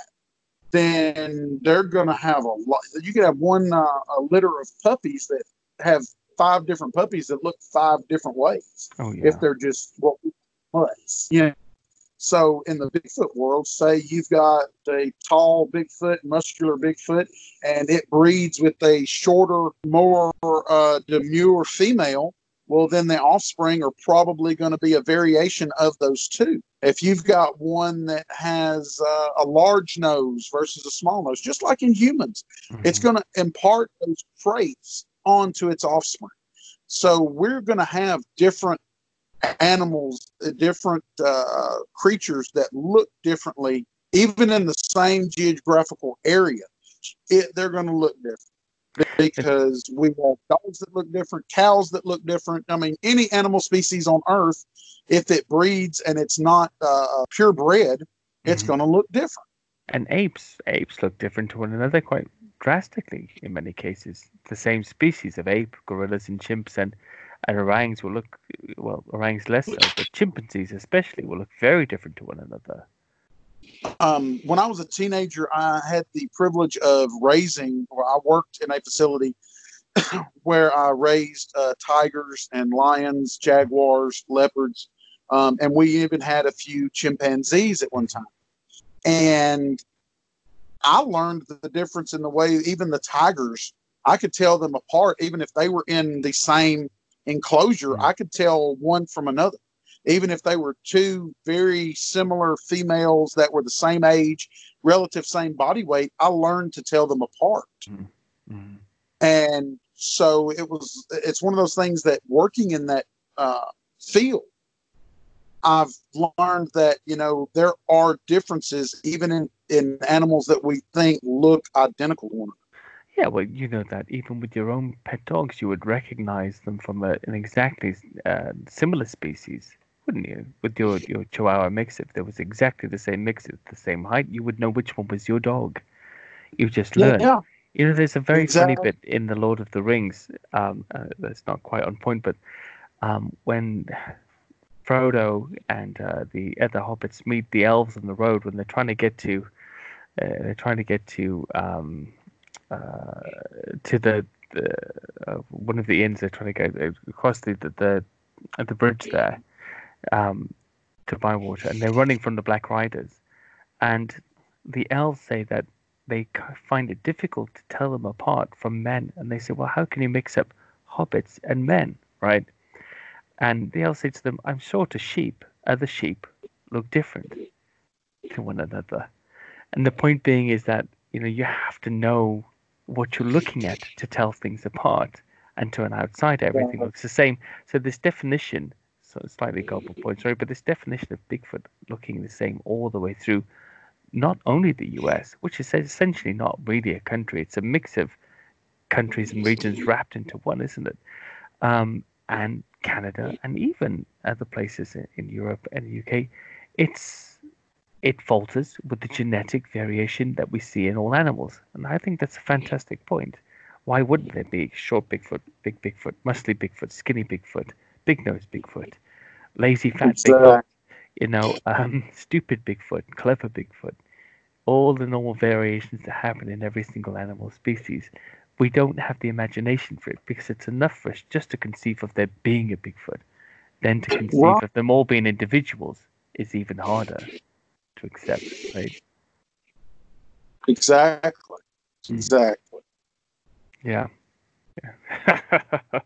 then they're going to have a lot. You could have one uh, a litter of puppies that have five different puppies that look five different ways Oh yeah. if they're just what we mutts. You know? So in the Bigfoot world, say you've got a tall Bigfoot, muscular Bigfoot, and it breeds with a shorter, more uh, demure female. Well, then the offspring are probably going to be a variation of those two. If you've got one that has uh, a large nose versus a small nose, just like in humans, it's Mhm. going to impart those traits onto its offspring. So we're going to have different animals, uh, different uh, creatures that look differently, even in the same geographical area. It, they're going to look different because we have dogs that look different, cows that look different. I mean, any animal species on Earth, if it breeds and it's not uh, purebred, it's Mhm. going to look different. And apes, apes look different to one another quite drastically in many cases. The same species of ape, gorillas and chimps and, and orangs will look, well, orangs less so, but chimpanzees especially will look very different to one another. um, when I was a teenager, I had the privilege of raising, or I worked in a facility where I raised uh, tigers and lions, jaguars, leopards, Um, and we even had a few chimpanzees at one time. And I learned the difference in the way even the tigers, I could tell them apart, even if they were in the same enclosure, mm-hmm. I could tell one from another. Even if they were two very similar females that were the same age, relative same body weight, I learned to tell them apart. Mm-hmm. mm-hmm. And so it was, it's one of those things that working in that uh, field, I've learned that, you know, there are differences even in, in animals that we think look identical to one another. Yeah, well, you know that even with your own pet dogs, you would recognize them from a, an exactly uh, similar species, wouldn't you? With your, your Chihuahua mix, if there was exactly the same mix at the same height, you would know which one was your dog. You just learn. Yeah, yeah. You know, there's a very exactly. funny bit in the Lord of the Rings. Um, uh, that's not quite on point, but um, when Frodo and uh, the other hobbits meet the elves on the road when they're trying to get to, uh, they're trying to get to um, uh, to the, the uh, one of the inns. They're trying to go across the the the, the bridge there um, to buy water, and they're running from the Black Riders. And the elves say that they find it difficult to tell them apart from men, and they say, "Well, how can you mix up hobbits and men, right?" And elves say to them, "I'm sure to sheep, other sheep look different to one another." And the point being is that you know you have to know what you're looking at to tell things apart. And to an outsider, everything looks the same. So this definition, so slightly gobble point, sorry, but this definition of Bigfoot looking the same all the way through, not only the U.S., which is essentially not really a country, it's a mix of countries and regions wrapped into one, isn't it? Um, and Canada, and even other places in Europe and the UK, it's it falters with the genetic variation that we see in all animals. And I think that's a fantastic point. Why wouldn't there be short Bigfoot, big Bigfoot, muscly Bigfoot, skinny Bigfoot, big nose Bigfoot, lazy fat Bigfoot, you know, um, stupid Bigfoot, clever Bigfoot, all the normal variations that happen in every single animal species. We don't have the imagination for it because it's enough for us just to conceive of there being a Bigfoot. Then to conceive what? of them all being individuals is even harder to accept, right? Exactly. Hmm. Exactly. Yeah. yeah.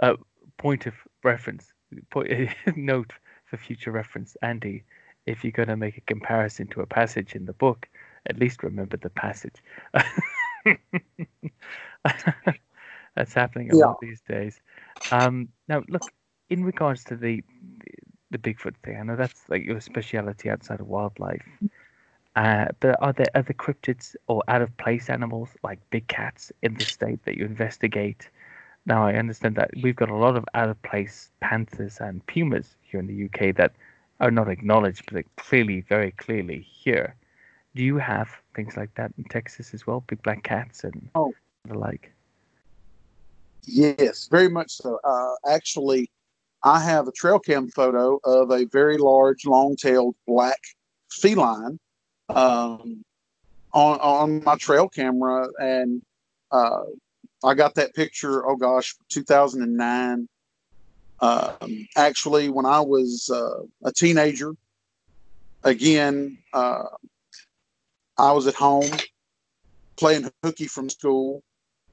uh, point of reference. Point, note for future reference, Andy. If you're going to make a comparison to a passage in the book, at least remember the passage. That's happening a yeah. lot these days. Um, now, look, in regards to the the Bigfoot thing. I know that's like your speciality outside of wildlife. Uh, but are there other cryptids or out of place animals like big cats in the state that you investigate? Now, I understand that we've got a lot of out of place panthers and pumas here in the UK that are not acknowledged, but they're clearly, very clearly here. Do you have things like that in Texas as well? Big black cats and oh. the like? Yes, very much so. Uh, actually, I have a trail cam photo of a very large, long-tailed black feline um, on on my trail camera, and uh, I got that picture. Oh gosh, 2009. Um, actually, when I was uh, a teenager, again, uh, I was at home playing hooky from school,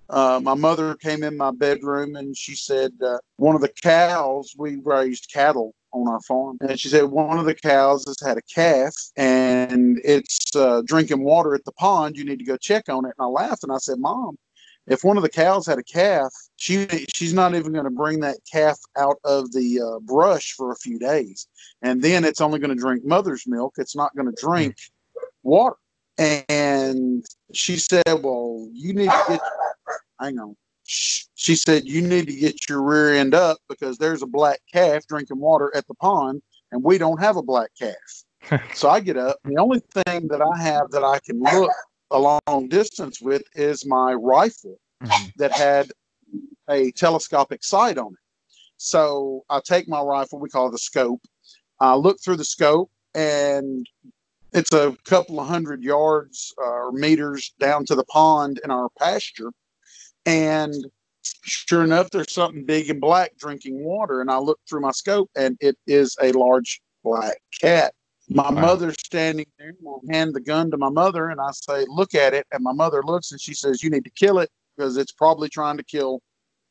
uh, my mother came in my bedroom and she said, uh, one of the cows, we raised cattle on our farm. And she said, one of the cows has had a calf and it's uh, drinking water at the pond. You need to go check on it. And I laughed and I said, Mom, if one of the cows had a calf, she she's not even going to bring that calf out of the uh, brush for a few days, and then it's only going to drink mother's milk. It's not going to drink water. And she said, "Well, you need to get hang on. She said, You need to get your rear end up because there's a black calf drinking water at the pond, and we don't have a black calf. so I get up. The only thing that I have that I can look a long distance with is my rifle mm-hmm. that had a telescopic sight on it. So I take my rifle, we call it a scope. I look through the scope, and it's a couple of hundred yards uh, or meters down to the pond in our pasture and sure enough, there's something big and black drinking water. And I look through my scope and it is a large black cat. My wow. mother's standing there. I hand the gun to my mother and I say, Look at it. And my mother looks and she says, You need to kill it because it's probably trying to kill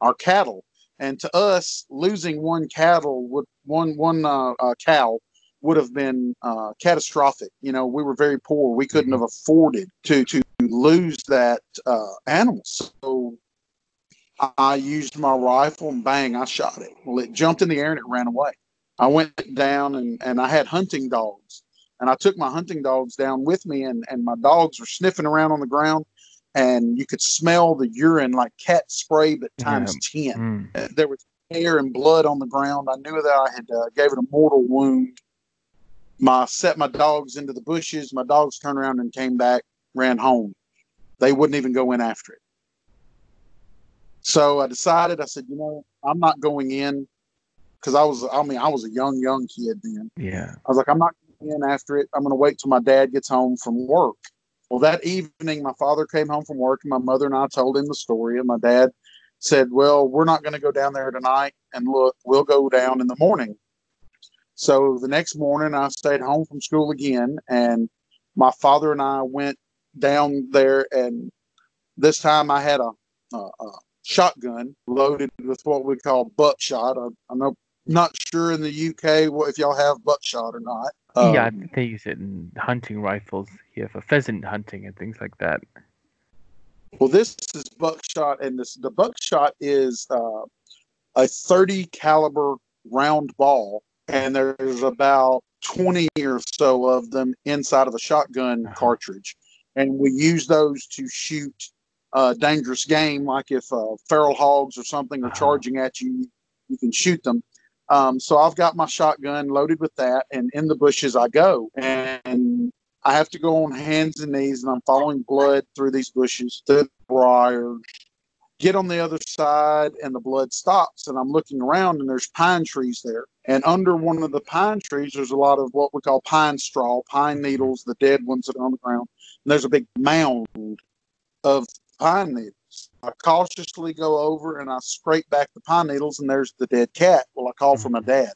our cattle. And to us, losing one cattle would one one uh, uh, cow would have been uh, catastrophic. You know, we were very poor. We couldn't mm-hmm. have afforded to to lose that uh, animal. So I used my rifle and bang, I shot it. Well, it jumped in the air and it ran away. I went down and, and I had hunting dogs. And I took my hunting dogs down with me, and, and my dogs were sniffing around on the ground. And you could smell the urine like cat spray, but times yeah. 10. Mm. There was hair and blood on the ground. I knew that I had uh, gave it a mortal wound. My set my dogs into the bushes. My dogs turned around and came back, ran home. They wouldn't even go in after it. So I decided, I said, you know, I'm not going in because I was, I mean, I was a young, young kid then. Yeah. I was like, I'm not going in after it. I'm going to wait till my dad gets home from work. Well, that evening, my father came home from work, and my mother and I told him the story. And my dad said, Well, we're not going to go down there tonight and look, we'll go down in the morning. So the next morning, I stayed home from school again, and my father and I went down there. And this time I had a, a, a shotgun loaded with what we call buckshot. I, I'm not, not sure in the UK what, if y'all have buckshot or not. Um, yeah, they use it in hunting rifles here for pheasant hunting and things like that. Well, this is buckshot, and this the buckshot is uh, a 30 caliber round ball, and there's about 20 or so of them inside of a shotgun uh-huh. cartridge, and we use those to shoot uh, dangerous game, like if uh, feral hogs or something are uh-huh. charging at you, you can shoot them. Um, so I've got my shotgun loaded with that, and in the bushes I go, and I have to go on hands and knees, and I'm following blood through these bushes, through the briars. Get on the other side, and the blood stops, and I'm looking around, and there's pine trees there. And under one of the pine trees, there's a lot of what we call pine straw, pine needles, the dead ones that are on the ground. And there's a big mound of pine needles. I cautiously go over and I scrape back the pine needles, and there's the dead cat. Well, I call for my mm-hmm. dad.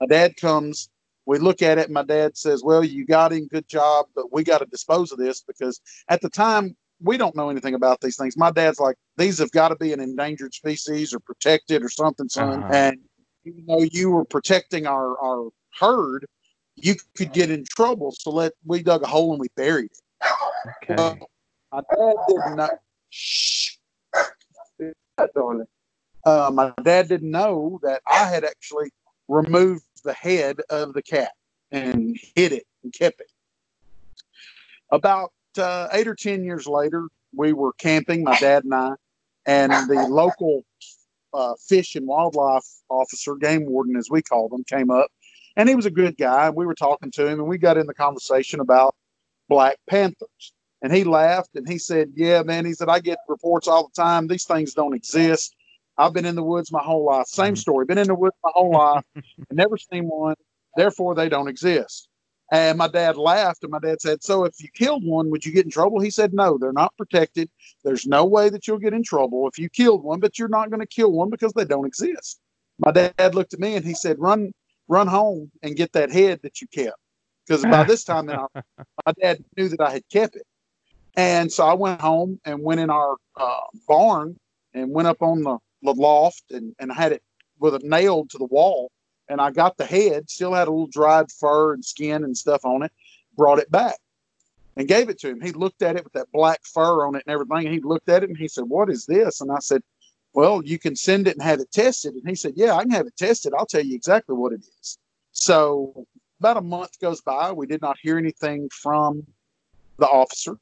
My dad comes. We look at it. My dad says, "Well, you got him. Good job, but we got to dispose of this because at the time we don't know anything about these things." My dad's like, "These have got to be an endangered species or protected or something, son." Uh-huh. And even though you were protecting our our herd, you could get in trouble. So let we dug a hole and we buried it. Okay. My dad did not. know. Shh. Uh, my dad didn't know that I had actually removed the head of the cat and hid it and kept it. About uh, eight or ten years later, we were camping, my dad and I, and the local uh, fish and wildlife officer, game warden as we called him, came up, and he was a good guy. We were talking to him, and we got in the conversation about black panthers. And he laughed and he said, Yeah, man. He said, I get reports all the time. These things don't exist. I've been in the woods my whole life. Same mm-hmm. story. Been in the woods my whole life and never seen one. Therefore, they don't exist. And my dad laughed and my dad said, So if you killed one, would you get in trouble? He said, No, they're not protected. There's no way that you'll get in trouble if you killed one, but you're not going to kill one because they don't exist. My dad looked at me and he said, Run, run home and get that head that you kept. Because by this time, now my dad knew that I had kept it. And so I went home and went in our uh, barn and went up on the, the loft and, and had it with it nailed to the wall. And I got the head, still had a little dried fur and skin and stuff on it, brought it back and gave it to him. He looked at it with that black fur on it and everything. And he looked at it and he said, What is this? And I said, Well, you can send it and have it tested. And he said, Yeah, I can have it tested. I'll tell you exactly what it is. So about a month goes by. We did not hear anything from the officer.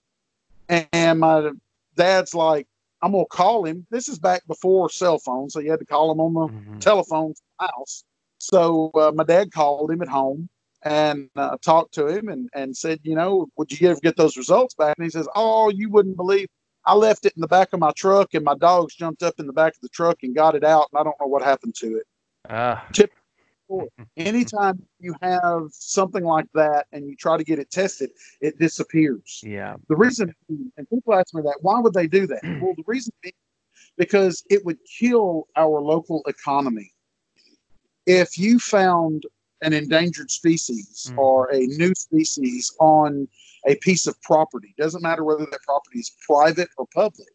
And my dad's like, I'm gonna call him. This is back before cell phones, so you had to call him on the mm-hmm. telephone house. So uh, my dad called him at home and uh, talked to him and, and said, you know, would you ever get those results back? And he says, oh, you wouldn't believe. I left it in the back of my truck, and my dogs jumped up in the back of the truck and got it out, and I don't know what happened to it. Uh. Tip Anytime you have something like that and you try to get it tested, it disappears. Yeah. The reason, and people ask me that, why would they do that? well, the reason being, because it would kill our local economy if you found an endangered species Mm. or a new species on a piece of property doesn't matter whether that property is private or public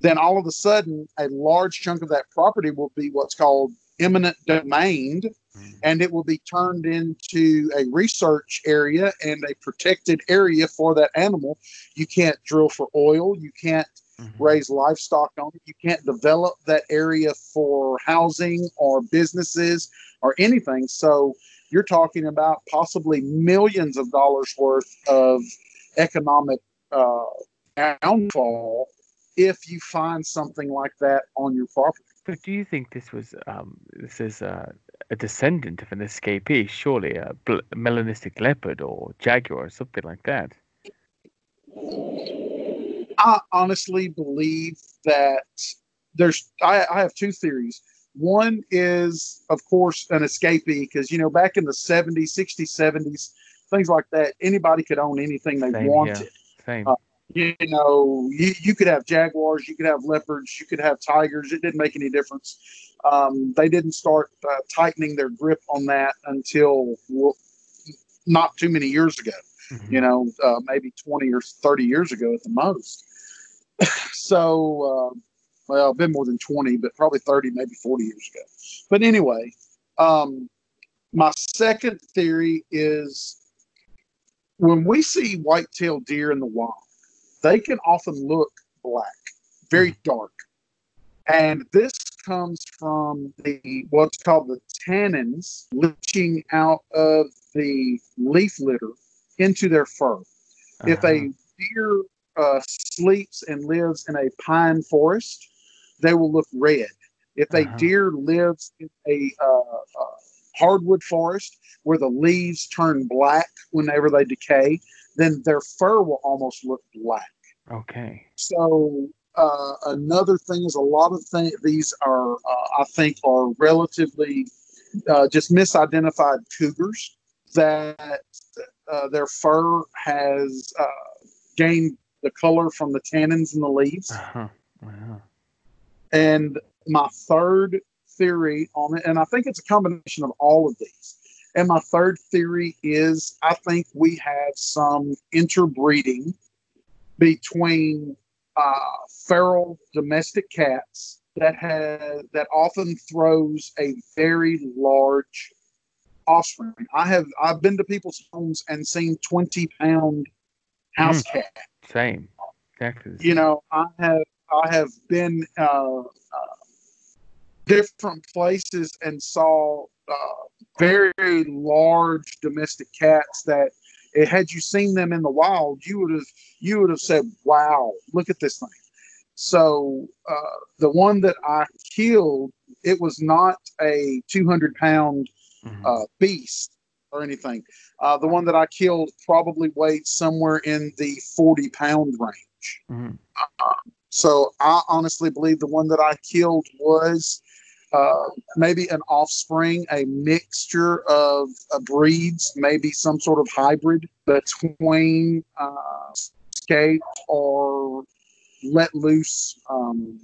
then all of a sudden a large chunk of that property will be what's called eminent domain Mm. and it will be turned into a research area and a protected area for that animal. You can't drill for oil, you can't Mhm. raise livestock on it, you can't develop that area for housing or businesses or anything. So you're talking about possibly millions of dollars worth of economic uh, downfall if you find something like that on your property. But do you think this was um, this is a, a descendant of an escapee? Surely a bl- melanistic leopard or jaguar or something like that. I honestly believe that there's I, I have two theories. One is, of course, an escapee because you know back in the 70s, 60s, 70s, things like that, anybody could own anything they Same wanted. here. Same. Uh, You know, you, you could have jaguars, you could have leopards, you could have tigers. It didn't make any difference. Um, they didn't start uh, tightening their grip on that until well, not too many years ago Mhm. you know, uh, maybe 20 or 30 years ago at the most. So, uh, well, been more than 20, but probably 30, maybe 40 years ago. But anyway, um, my second theory is when we see white-tailed deer in the wild, they can often look black, very dark. And this comes from the what's called the tannins leaching out of the leaf litter into their fur. If Uh-huh. a deer uh, sleeps and lives in a pine forest, they will look red. If a Uh-huh. deer lives in a uh, uh, hardwood forest where the leaves turn black whenever they decay, then their fur will almost look black. Okay. So uh, another thing is a lot of things these are uh, I think are relatively uh, just misidentified cougars that uh, their fur has uh, gained the color from the tannins in the leaves. Uh-huh. Wow. And my third theory on it, and I think it's a combination of all of these. And my third theory is I think we have some interbreeding between uh, feral domestic cats that has that often throws a very large offspring. I have I've been to people's homes and seen twenty pound house cat Same. Exactly. the you know i have i have been uh, uh different places and saw uh, very large domestic cats that it, had you seen them in the wild you would have you would have said wow look at this thing so uh, the one that i killed it was not a 200 pound Mhm. uh, beast or anything. Uh, the one that I killed probably weighed somewhere in the 40 pound range. Mhm. So I honestly believe the one that I killed was uh, maybe an offspring, a mixture of uh, breeds, maybe some sort of hybrid between uh, escaped or let loose um,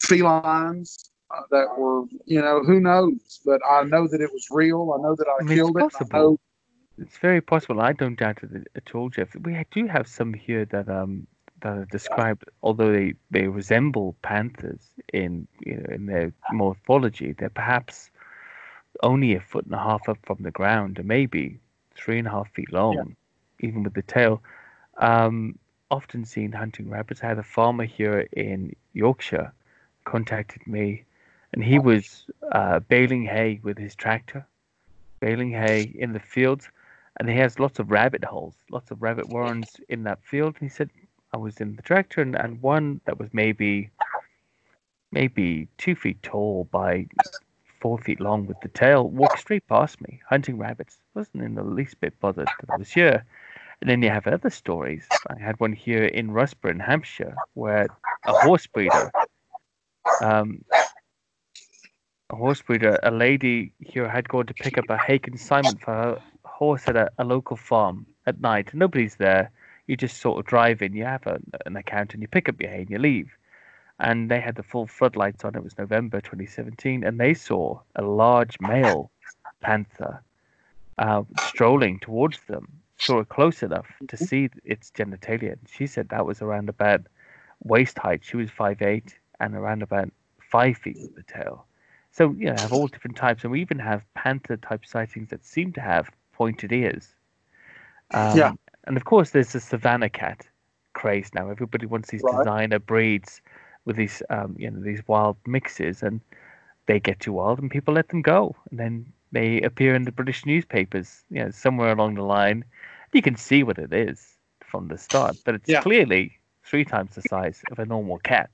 felines uh, that were, you know, who knows? But I know that it was real. I know that I, I mean, it's killed it. I possible. know, It's very possible. I don't doubt it at all, Jeff. We do have some here that um that are described, although they, they resemble panthers in you know, in their morphology, they're perhaps only a foot and a half up from the ground, and maybe three and a half feet long, even with the tail. Um, often seen hunting rabbits. I had a farmer here in Yorkshire contacted me, and he was uh, baling hay with his tractor, baling hay in the fields, and he has lots of rabbit holes, lots of rabbit warrens in that field. And he said, I was in the tractor, and, and one that was maybe maybe two feet tall by four feet long with the tail walked straight past me, hunting rabbits. Wasn't in the least bit bothered that I was here. And then you have other stories. I had one here in Rusborough, Hampshire, where a horse breeder, um, a horse breeder, a lady here had gone to pick up a hay consignment for her horse at a, a local farm at night. Nobody's there. You just sort of drive in, you have a, an account, and you pick up your hay and you leave. and they had the full floodlights on. It was November 2017, and they saw a large male panther uh, strolling towards them. Saw it close enough to see its genitalia. She said that was around about waist height. She was five eight and around about five feet with the tail. So you know, have all different types, and we even have panther type sightings that seem to have pointed ears. Um, Yeah. And of course, there's the savannah cat craze now. Everybody wants these Right. designer breeds with these, um, you know, these wild mixes, and they get too wild, and people let them go, and then they appear in the British newspapers. You know, somewhere along the line, you can see what it is from the start, but it's Yeah. clearly three times the size of a normal cat.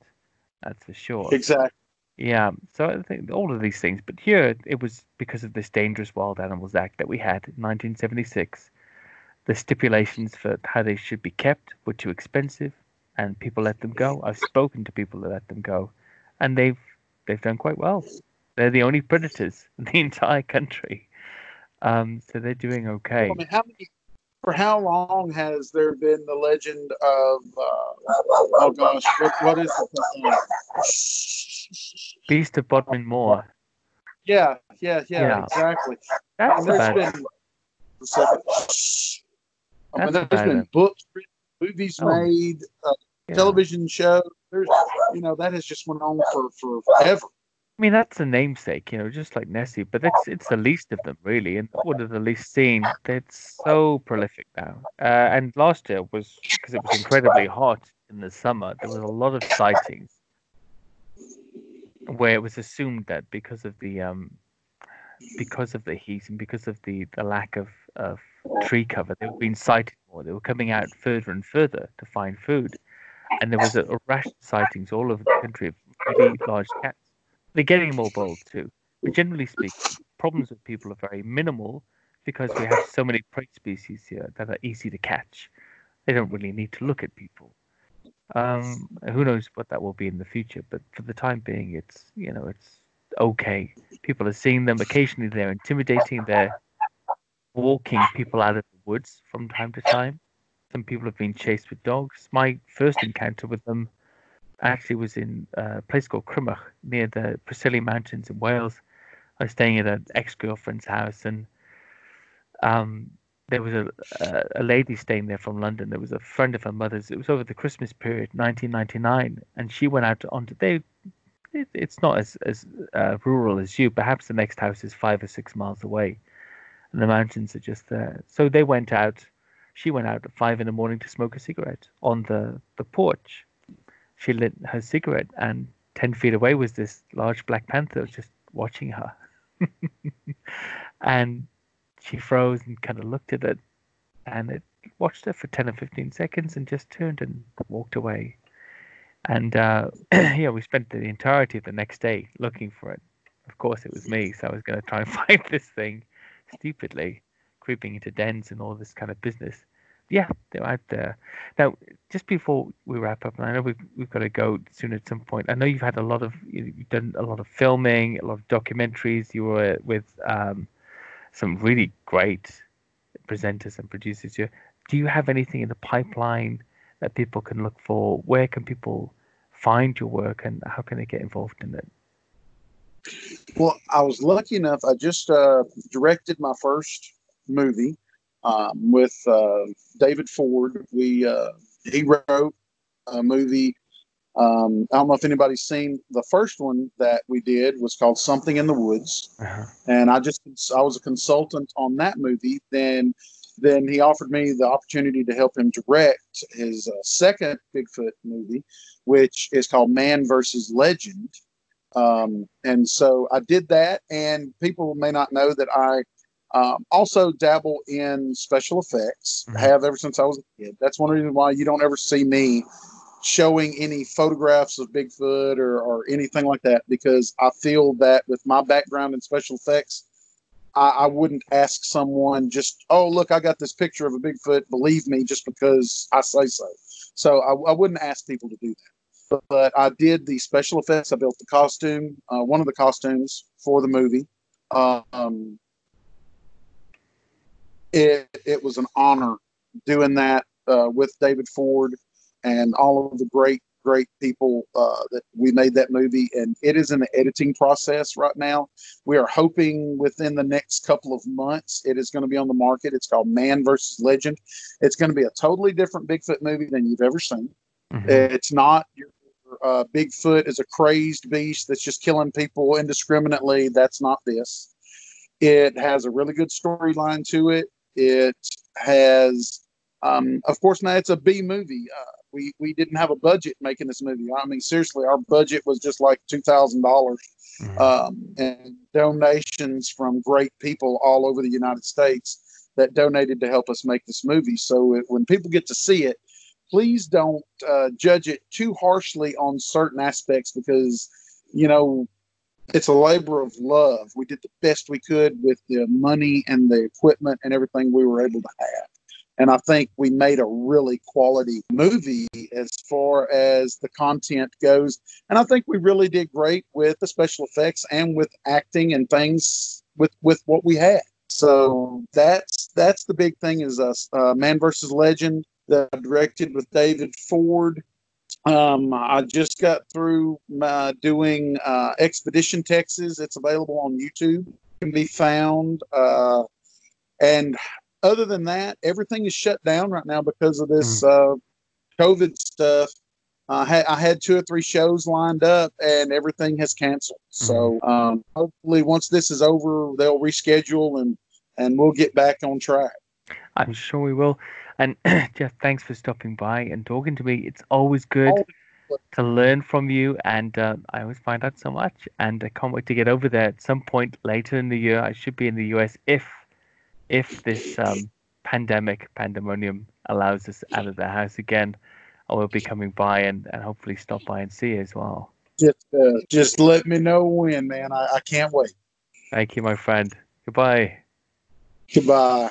That's for sure. Exactly. Yeah, so I think all of these things, but here it was because of this Dangerous Wild Animals Act that we had in 1976. The stipulations for how they should be kept were too expensive, and people let them go. I've spoken to people that let them go, and they've they've done quite well. They're the only predators in the entire country, um, so they're doing okay. I mean, how many? For how long has there been the legend of? Uh, oh gosh, what, what is it? Beast of Bodmin Moor. Yeah, yeah, yeah, Yeah. exactly. That's And there's been. second. I mean, there's been books, movies Oh, made, uh, yeah. television shows. There's, you know, that has just went on for for forever. I mean, that's a namesake, you know, just like Nessie, but it's it's the least of them, really, and one of the least seen. It's so prolific now. Uh, and last year was because it was incredibly hot in the summer. There was a lot of sightings where it was assumed that because of the um, because of the heat and because of the, the lack of, of tree cover, they were being sighted more. They were coming out further and further to find food, and there was a, a rash of sightings all over the country of really large cats. They're getting more bold too. But generally speaking, problems with people are very minimal because we have so many prey species here that are easy to catch. They don't really need to look at people. Um, who knows what that will be in the future? But for the time being, it's you know it's okay. People are seeing them. Occasionally, they're intimidating. They're walking people out of the woods from time to time. Some people have been chased with dogs. My first encounter with them actually was in a place called Crymych near the Preseli Mountains in Wales. I was staying at an ex-girlfriend's house, and um, there was a, a lady staying there from London. There was a friend of her mother's. It was over the Christmas period, 1999, and she went out onto they. It, it's not as as uh, rural as you. Perhaps the next house is five or six miles away, and the mountains are just there. So they went out. She went out at five in the morning to smoke a cigarette on the the porch. She lit her cigarette, and ten feet away was this large black panther just watching her. and she froze and kind of looked at it, and it watched her for ten or fifteen seconds and just turned and walked away. And uh, yeah, we spent the entirety of the next day looking for it. Of course, it was me, so I was going to try and find this thing stupidly, creeping into dens and all this kind of business. Yeah, they're out there. Now, just before we wrap up, and I know we've, we've got to go soon at some point. I know you've had a lot of, you- you've done a lot of filming, a lot of documentaries. You were with um, some really great presenters and producers here. Do you have anything in the pipeline that people can look for? Where can people find your work and how can they get involved in it? Well, I was lucky enough. I just uh, directed my first movie um, with uh, David Ford. We uh, he wrote a movie. Um, I don't know if anybody's seen the first one that we did was called Something in the Woods, Uh-huh. and I just I was a consultant on that movie. Then then he offered me the opportunity to help him direct his uh, second Bigfoot movie, which is called Man versus Legend. Um, and so I did that, and people may not know that I um, also dabble in special effects. Mhm. Have ever since I was a kid. That's one reason why you don't ever see me showing any photographs of Bigfoot or, or anything like that, because I feel that with my background in special effects, I, I wouldn't ask someone just, oh, look, I got this picture of a Bigfoot. Believe me, just because I say so. So I, I wouldn't ask people to do that but, but I did the special effects. I built the costume, uh, one of the costumes for the movie. Um, it it was an honor doing that uh, with David Ford and all of the great great people uh, that we made that movie, and it is in the editing process right now. We are hoping within the next couple of months it is going to be on the market. It's called Man versus Legend. It's going to be a totally different Bigfoot movie than you've ever seen. Mm-hmm. It's not your uh, Bigfoot is a crazed beast that's just killing people indiscriminately. That's not this. It has a really good storyline to it. It has, um, of course, now it's a B movie. Uh, we we didn't have a budget making this movie. I mean, seriously, our budget was just like two thousand dollars, mm-hmm. um, and donations from great people all over the United States that donated to help us make this movie. So it, when people get to see it, please don't uh, judge it too harshly on certain aspects because you know it's a labor of love. We did the best we could with the money and the equipment and everything we were able to have. And I think we made a really quality movie as far as the content goes. And I think we really did great with the special effects and with acting and things with with what we had. So that's that's the big thing is us uh, Man versus Legend that I directed with David Ford. Um, I just got through my doing uh, Expedition Texas. It's available on YouTube. It can be found. Uh, and other than that, everything is shut down right now because of this mm. uh, COVID stuff. I had, I had two or three shows lined up and everything has canceled. Mm. So um, hopefully, once this is over, they'll reschedule and and we'll get back on track. I'm sure we will. And Jeff, thanks for stopping by and talking to me. It's always good to learn from you, and uh, I always find out so much. And I can't wait to get over there at some point later in the year. I should be in the US if if this um, pandemic pandemonium allows us out of the house again. I will be coming by and, and hopefully stop by and see you as well. Just uh, just let me know when, man. I, I can't wait. Thank you, my friend. Goodbye. Goodbye.